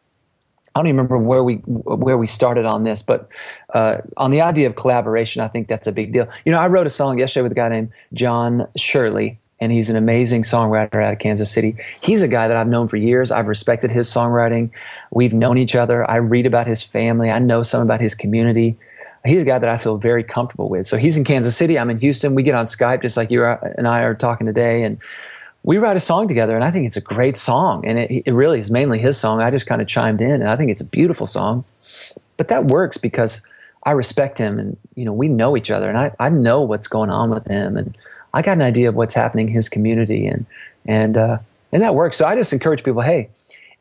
I don't even remember where we where we started on this, but uh, on the idea of collaboration, I think that's a big deal. You know, I wrote a song yesterday with a guy named John Shirley, and he's an amazing songwriter out of Kansas City. He's a guy that I've known for years. I've respected his songwriting. We've known each other. I read about his family. I know some about his community. He's a guy that I feel very comfortable with. So he's in Kansas City. I'm in Houston. We get on Skype just like you and I are talking today, and we write a song together and I think it's a great song. And it, it really is mainly his song. I just kind of chimed in and I think it's a beautiful song. But that works because I respect him and, you know, we know each other and I, I know what's going on with him and I got an idea of what's happening in his community and, and, uh, and that works. So I just encourage people, hey,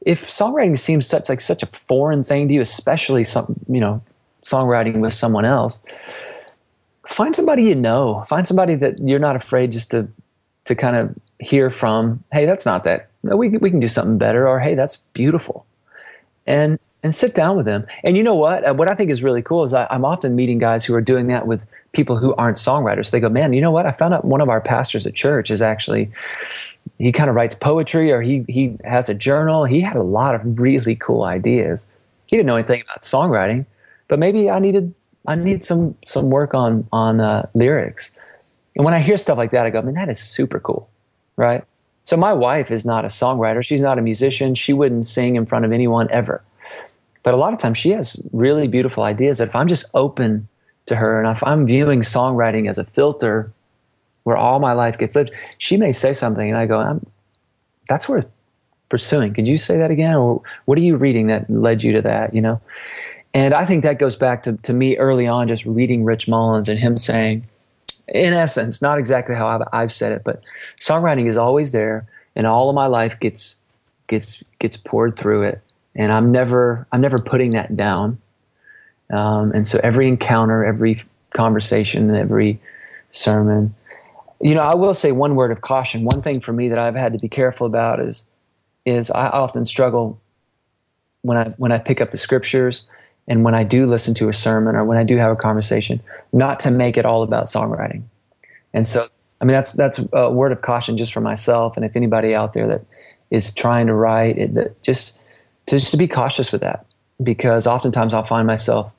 if songwriting seems such like such a foreign thing to you, especially some, you know, songwriting with someone else, find somebody you know. Find somebody that you're not afraid just to to kind of hear from, hey, that's not that. No, We, we can do something better, or hey, that's beautiful. And and sit down with them. And you know what? Uh, what I think is really cool is I, am often meeting guys who are doing that with people who aren't songwriters. They go, man, you know what? I found out one of our pastors at church is actually he kind of writes poetry or he he has a journal. He had a lot of really cool ideas. He didn't know anything about songwriting, but maybe I needed I need some some work on on uh, lyrics. And when I hear stuff like that, I go, man, that is super cool right? So my wife is not a songwriter. She's not a musician. She wouldn't sing in front of anyone ever. But a lot of times she has really beautiful ideas that if I'm just open to her and if I'm viewing songwriting as a filter where all my life gets lived, she may say something and I go, that's worth pursuing. Could you say that again? Or what are you reading that led you to that, you know? And I think that goes back to, to me early on, just reading Rich Mullins and him saying, in essence, not exactly how I've, I've said it, but songwriting is always there, and all of my life gets gets gets poured through it, and I'm never I'm never putting that down. Um, and so every encounter, every conversation, every sermon, you know, I will say one word of caution. One thing for me that I've had to be careful about is is I often struggle when I when I pick up the scriptures and when I do listen to a sermon or when I do have a conversation, not to make it all about songwriting. And so, I mean, that's that's a word of caution just for myself, and if anybody out there that is trying to write, it, that just to just to be cautious with that, because oftentimes I'll find myself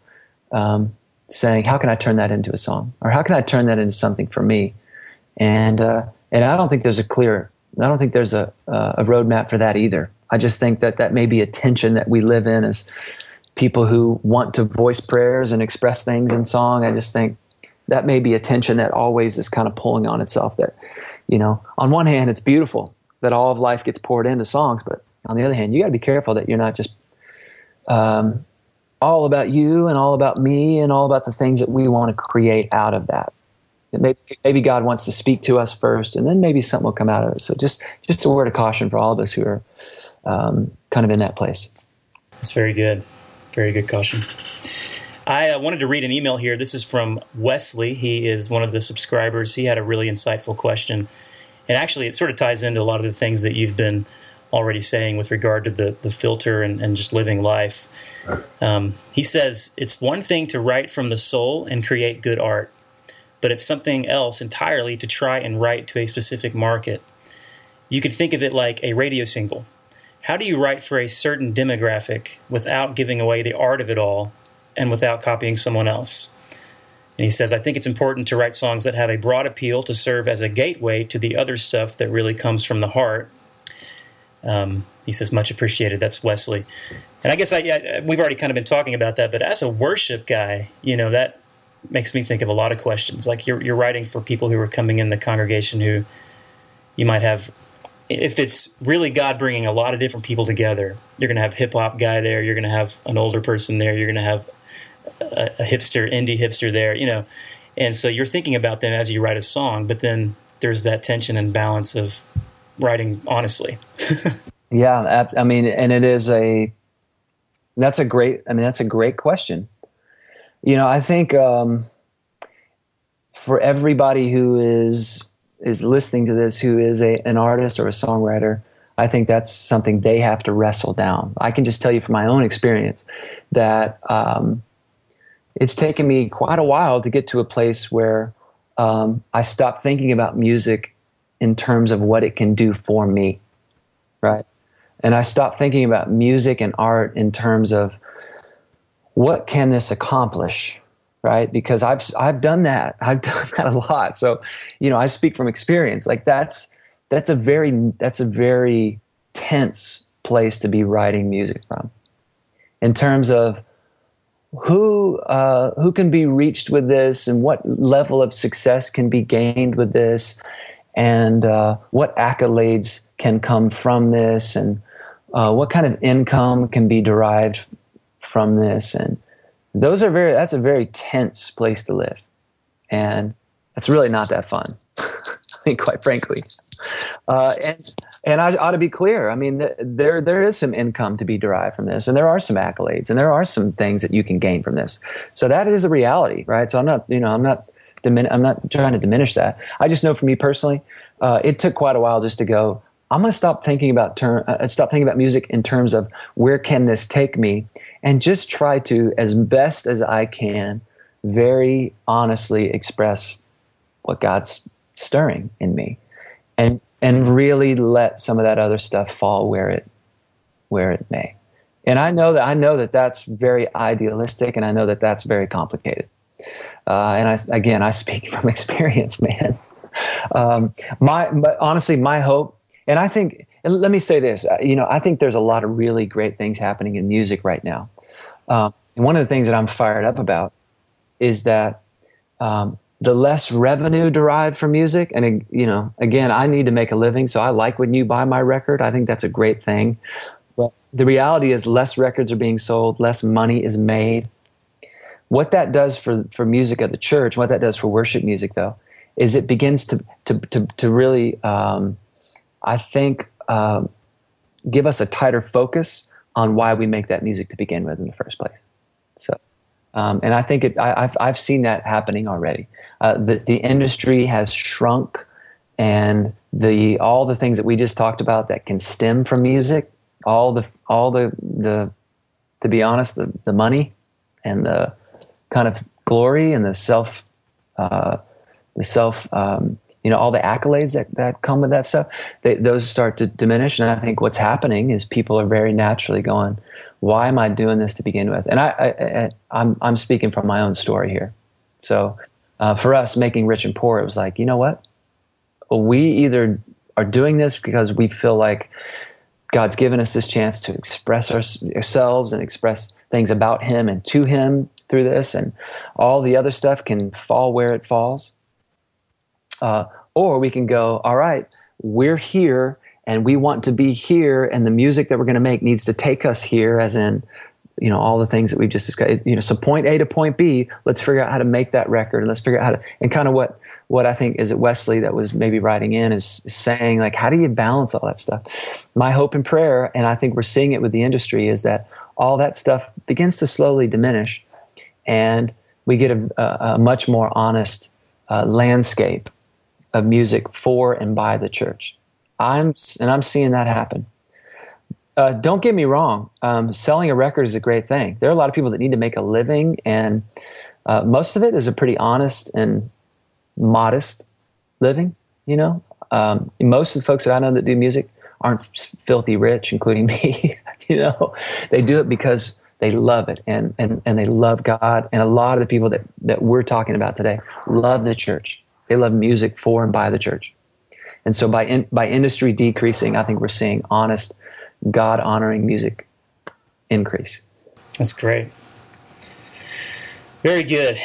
um, saying, "How can I turn that into a song?" or "How can I turn that into something for me?" And uh, and I don't think there's a clear, I don't think there's a a roadmap for that either. I just think that that may be a tension that we live in as people who want to voice prayers and express things in song. I just think that may be a tension that always is kind of pulling on itself. That, you know, on one hand, it's beautiful that all of life gets poured into songs, but on the other hand, you got to be careful that you're not just um, all about you and all about me and all about the things that we want to create out of that. That maybe, maybe God wants to speak to us first, and then maybe something will come out of it. So just just a word of caution for all of us who are um, kind of in that place. That's very good. Very good caution. I uh, wanted to read an email here. This is from Wesley. He is one of the subscribers. He had a really insightful question. And actually, it sort of ties into a lot of the things that you've been already saying with regard to the, the filter and, and just living life. Um, he says, It's one thing to write from the soul and create good art, but it's something else entirely to try and write to a specific market. You could think of it like a radio single. How do you write for a certain demographic without giving away the art of it all and without copying someone else? And he says, I think it's important to write songs that have a broad appeal to serve as a gateway to the other stuff that really comes from the heart. Um, he says, much appreciated. That's Wesley. And I guess I, yeah, we've already kind of been talking about that, but as a worship guy, you know, that makes me think of a lot of questions. Like you're, you're writing for people who are coming in the congregation who you might have if it's really God bringing a lot of different people together, you're going to have hip hop guy there, you're going to have an older person there, you're going to have a, a, hipster, indie hipster there, you know, and so you're thinking about them as you write a song, but then there's that tension and balance of writing honestly. yeah, I mean, and it is a that's a great. I mean, that's a great question. You know, I think um, for everybody who is is listening to this who is a, an artist or a songwriter, I think that's something they have to wrestle down. I can just tell you from my own experience that um, it's taken me quite a while to get to a place where um, I stopped thinking about music in terms of what it can do for me, right? And I stopped thinking about music and art in terms of what can this accomplish right? Because i've i've done that. I've done that a lot. So you know i speak from experience. Like that's that's a very that's a very tense place to be writing music from in terms of who uh, who can be reached with this and what level of success can be gained with this and uh, what accolades can come from this and uh, what kind of income can be derived from this and those are very that's a very tense place to live and it's really not that fun i mean quite frankly uh, and and I ought to be clear. I mean, there there is some income to be derived from this, and there are some accolades, and there are some things that you can gain from this. So that is a reality, right? So I'm not, you know, I'm not dimin- I'm not trying to diminish that. I just know for me personally, uh, it took quite a while just to go. I'm going to stop thinking about term, uh, stop thinking about music in terms of where can this take me, and just try to, as best as I can, very honestly express what God's stirring in me, and and really let some of that other stuff fall where it where it may. And I know that I know that that's very idealistic, and I know that that's very complicated. Uh, and I, again, I speak from experience, man. Um, my, honestly, my hope, and I think and let me say this uh, you know i think there's a lot of really great things happening in music right now. Um, one of the things that i'm fired up about is that um, the less revenue derived from music and you know again i need to make a living so i like when you buy my record. I think that's a great thing. But the reality is less records are being sold less money is made. What that does for, for music of the church what that does for worship music though is it begins to, to, to, to really um, i think um, give us a tighter focus on why we make that music to begin with in the first place. So, um, and I think it, I, have I've seen that happening already. Uh, the, the industry has shrunk, and the all the things that we just talked about that can stem from music, all the all the the to be honest, the, the money and the kind of glory and the self uh, the self um, you know all the accolades that, that come with that stuff they, those start to diminish. And i think what's happening is people are very naturally going why am i doing this to begin with? And i, I, I i'm i'm speaking from my own story here. So uh, for us making rich and poor it was like you know what? We either are doing this because we feel like god's given us this chance to express our, ourselves and express things about him and to him through this. And all the other stuff can fall where it falls uh, or we can go, all right, we're here and we want to be here, and the music that we're going to make needs to take us here, as in you know all the things that we've just discussed you know so point a to point b let's figure out how to make that record and let's figure out how to and kind of what what i think is it wesley that was maybe writing in is, saying like how do you balance all that stuff? My hope and prayer and i think we're seeing it with the industry is that all that stuff begins to slowly diminish and we get a, a, a much more honest uh, landscape of music for and by the church i'm and i'm seeing that happen uh, don't get me wrong. Um, selling a record is a great thing. There are a lot of people that need to make a living, and uh, most of it is a pretty honest and modest living. You know, um, most of the folks that I know that do music aren't filthy rich, including me. you know, they do it because they love it and, and, and they love God. And a lot of the people that, that we're talking about today love the church. They love music for and by the church. And so by in, by industry decreasing, I think we're seeing honest God honoring music increase. That's great. Very good.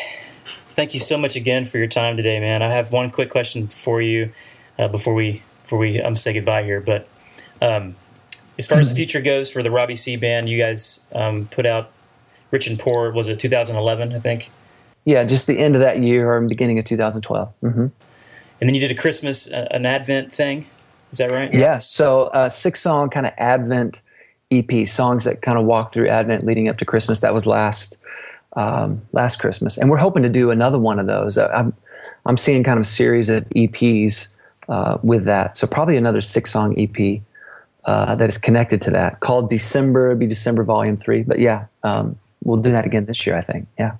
Thank you so much again for your time today, man. I have one quick question for you uh, before we before we um, say goodbye here. But um, as far as the future goes for the Robbie Seay band, you guys um, put out Rich and Poor. Was it 2011? I think. Yeah, just the end of that year or beginning of 2012. Mm-hmm. And then you did a Christmas, uh, an Advent thing. Is that right? Yeah. So uh, six song kind of Advent EP songs that kind of walk through Advent leading up to Christmas. That was last um, last Christmas, and we're hoping to do another one of those. Uh, I'm I'm seeing kind of a series of EPs uh, with that. So probably another six song EP uh, that is connected to that called December. It'll be December Volume Three. But yeah, um, we'll do that again this year. I think. Yeah.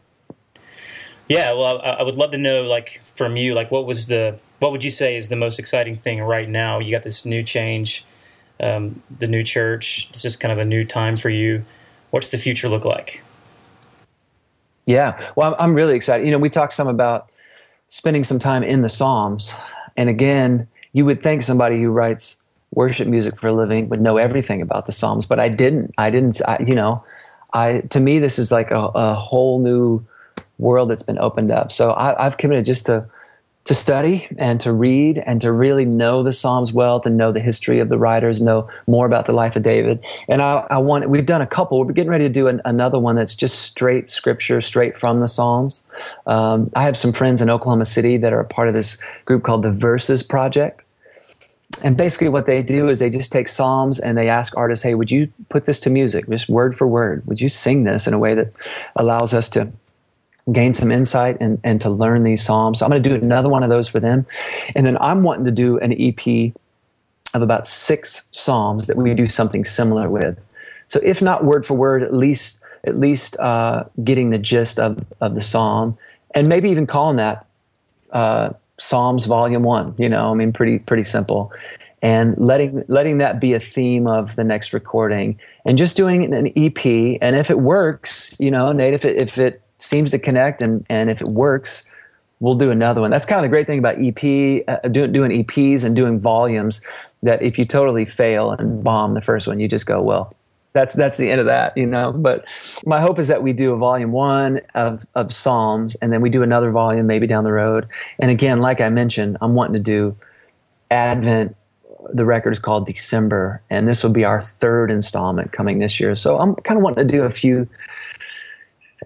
Yeah. Well, I, I would love to know, like, from you, like, what was the what would you say is the most exciting thing right now? You got this new change, um, the new church. It's just kind of a new time for you. What's the future look like? Yeah, well, I'm really excited. You know, we talked some about spending some time in the Psalms, and again, you would think somebody who writes worship music for a living would know everything about the Psalms, but I didn't. I didn't. I, you know, I to me this is like a, a whole new world that's been opened up. So I, I've committed just to to study and to read and to really know the Psalms well, to know the history of the writers, know more about the life of David. And I, I want, we've done a couple. We're getting ready to do an, another one that's just straight scripture, straight from the Psalms. Um, I have some friends in Oklahoma City that are a part of this group called the Verses Project. And basically, what they do is they just take Psalms and they ask artists, hey, would you put this to music, just word for word? Would you sing this in a way that allows us to gain some insight and, and to learn these psalms. So I'm going to do another one of those for them. And then I'm wanting to do an EP of about six psalms that we do something similar with. So if not word for word, at least at least uh, getting the gist of, of the psalm and maybe even calling that uh, Psalms Volume One. You know, I mean, pretty pretty simple, and letting letting that be a theme of the next recording, and just doing an EP. And if it works, you know, Nate, if it if it seems to connect and and if it works we'll do another one. That's kind of the great thing about ep uh, doing, doing eps and doing volumes that if you totally fail and bomb the first one you just go well that's that's the end of that you know? But my hope is that we do a volume one of, of psalms and then we do another volume maybe down the road. And again like i mentioned i'm wanting to do advent the record is called december and this will be our third installment coming this year. So i'm kind of wanting to do a few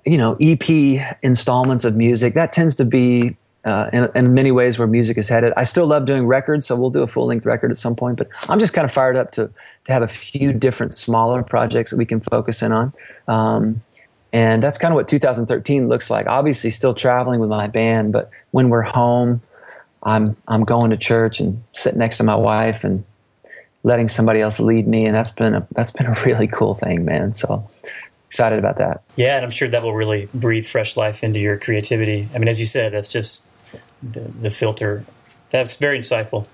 you know ep installments of music that tends to be uh, in, in, many ways where music is headed. I still love doing records so we'll do a full-length record at some point but i'm just kind of fired up to, to have a few different smaller projects that we can focus in on. Um, and that's kind of what 2013 looks like. Obviously still traveling with my band but when we're home i'm i'm going to church and sitting next to my wife and letting somebody else lead me and that's been a that's been a really cool thing man. So excited about that. Yeah, and I'm sure that will really breathe fresh life into your creativity. I mean, as you said, that's just the, the filter. That's very insightful.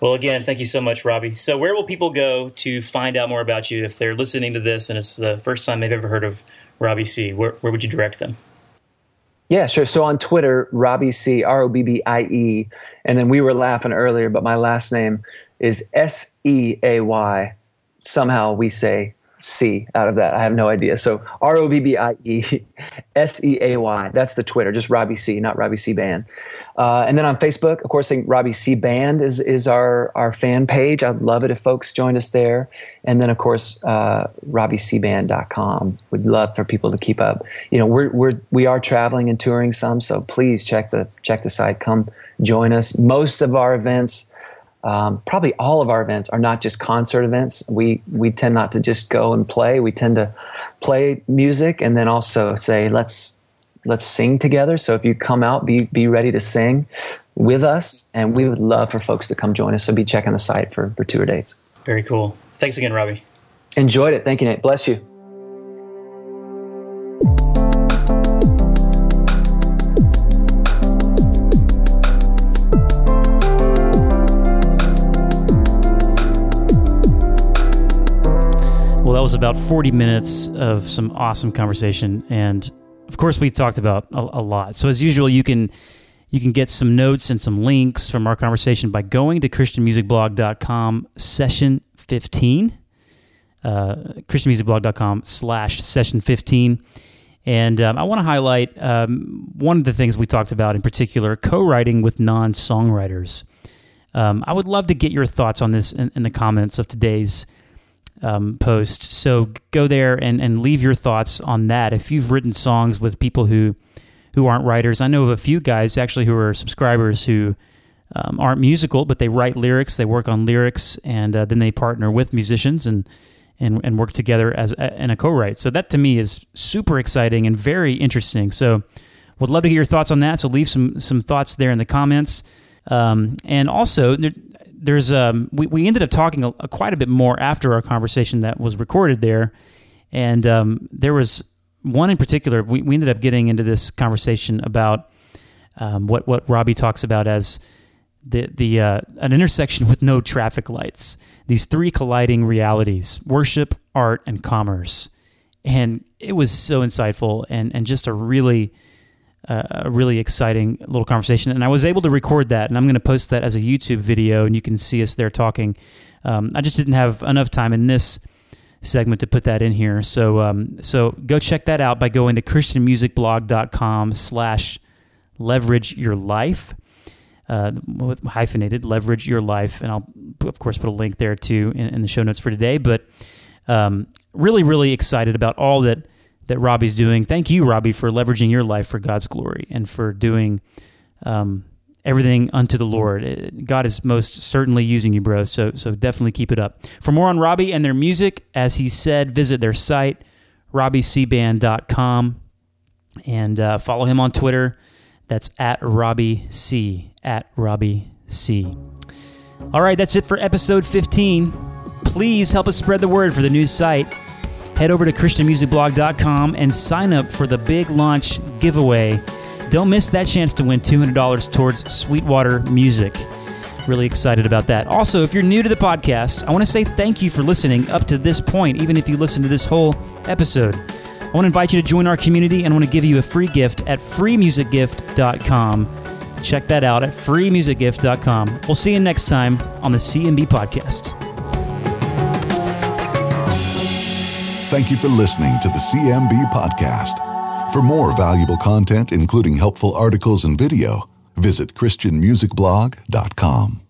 Well, again, thank you so much, Robbie. So, where will people go to find out more about you if they're listening to this and it's the first time they've ever heard of Robbie Seay? Where, where would you direct them? Yeah, sure. So on Twitter, Robbie Seay, R O B B I E. And then we were laughing earlier, but my last name is S E A Y. Somehow we say C out of that. I have no idea. So R O B B I E S E A Y. That's the Twitter, just Robbie Seay, not Robbie Seay Band. Uh, and then on Facebook, of course, Robbie Seay Band is is our our fan page. I'd love it if folks joined us there. And then of course, uh, RobbieSeayBand.com. Would love for people to keep up. You know, we're we're we are traveling and touring some, so please check the check the site. Come join us. Most of our events um, probably all of our events are not just concert events. We we tend not to just go and play. We tend to play music and then also say let's let's sing together. So if you come out, be be ready to sing with us, and we would love for folks to come join us. So be checking the site for for tour dates. Very cool. Thanks again, Robbie. Enjoyed it. Thank you, Nate. Bless you. Was about 40 minutes of some awesome conversation. And of course, we talked about a, a, lot. So as usual, you can you can get some notes and some links from our conversation by going to christianmusicblog.com session 15, uh, christianmusicblog.com slash session 15. And um, I want to highlight um, one of the things we talked about in particular, co-writing with non-songwriters. Um, I would love to get your thoughts on this in, in the comments of today's um, post. So go there and, and leave your thoughts on that. If you've written songs with people who who aren't writers, I know of a few guys actually who are subscribers who um, aren't musical, but they write lyrics. They work on lyrics, and uh, then they partner with musicians and and and work together as a, in a co-write. So that to me is super exciting and very interesting. So would love to hear your thoughts on that. So leave some some thoughts there in the comments. Um, and also, there, there's um, we, we ended up talking a, a, quite a bit more after our conversation that was recorded there, and um, there was one in particular. We, we ended up getting into this conversation about um, what what Robbie talks about as the the uh, an intersection with no traffic lights. These three colliding realities: worship, art, and commerce. And it was so insightful and and just a really a really exciting little conversation. And I was able to record that, and I'm going to post that as a YouTube video, and you can see us there talking. Um, I just didn't have enough time in this segment to put that in here. So, um, so go check that out by going to christianmusicblog.com slash leverage your life. Uh, hyphenated leverage your life and i'll of course put a link there too in, in the show notes for today but um, really really excited about all that that Robbie's doing. Thank you, Robbie, for leveraging your life for God's glory and for doing um, everything unto the Lord. God is most certainly using you, bro. So so definitely keep it up. For more on Robbie and their music, as he said, visit their site, RobbieSeayBand.com, and uh, follow him on Twitter. That's at Robbie Seay. At Robbie Seay. All right, that's it for episode 15. Please help us spread the word for the new site head over to ChristianMusicBlog.com and sign up for the big launch giveaway. Don't miss that chance to win $200 towards Sweetwater Music. Really excited about that. Also, if you're new to the podcast, I want to say thank you for listening up to this point, even if you listened to this whole episode. I want to invite you to join our community and I want to give you a free gift at freemusicgift.com. Check that out at freemusicgift.com. We'll see you next time on the CMB podcast. Thank you for listening to the CMB podcast. For more valuable content, including helpful articles and video, visit ChristianMusicBlog.com.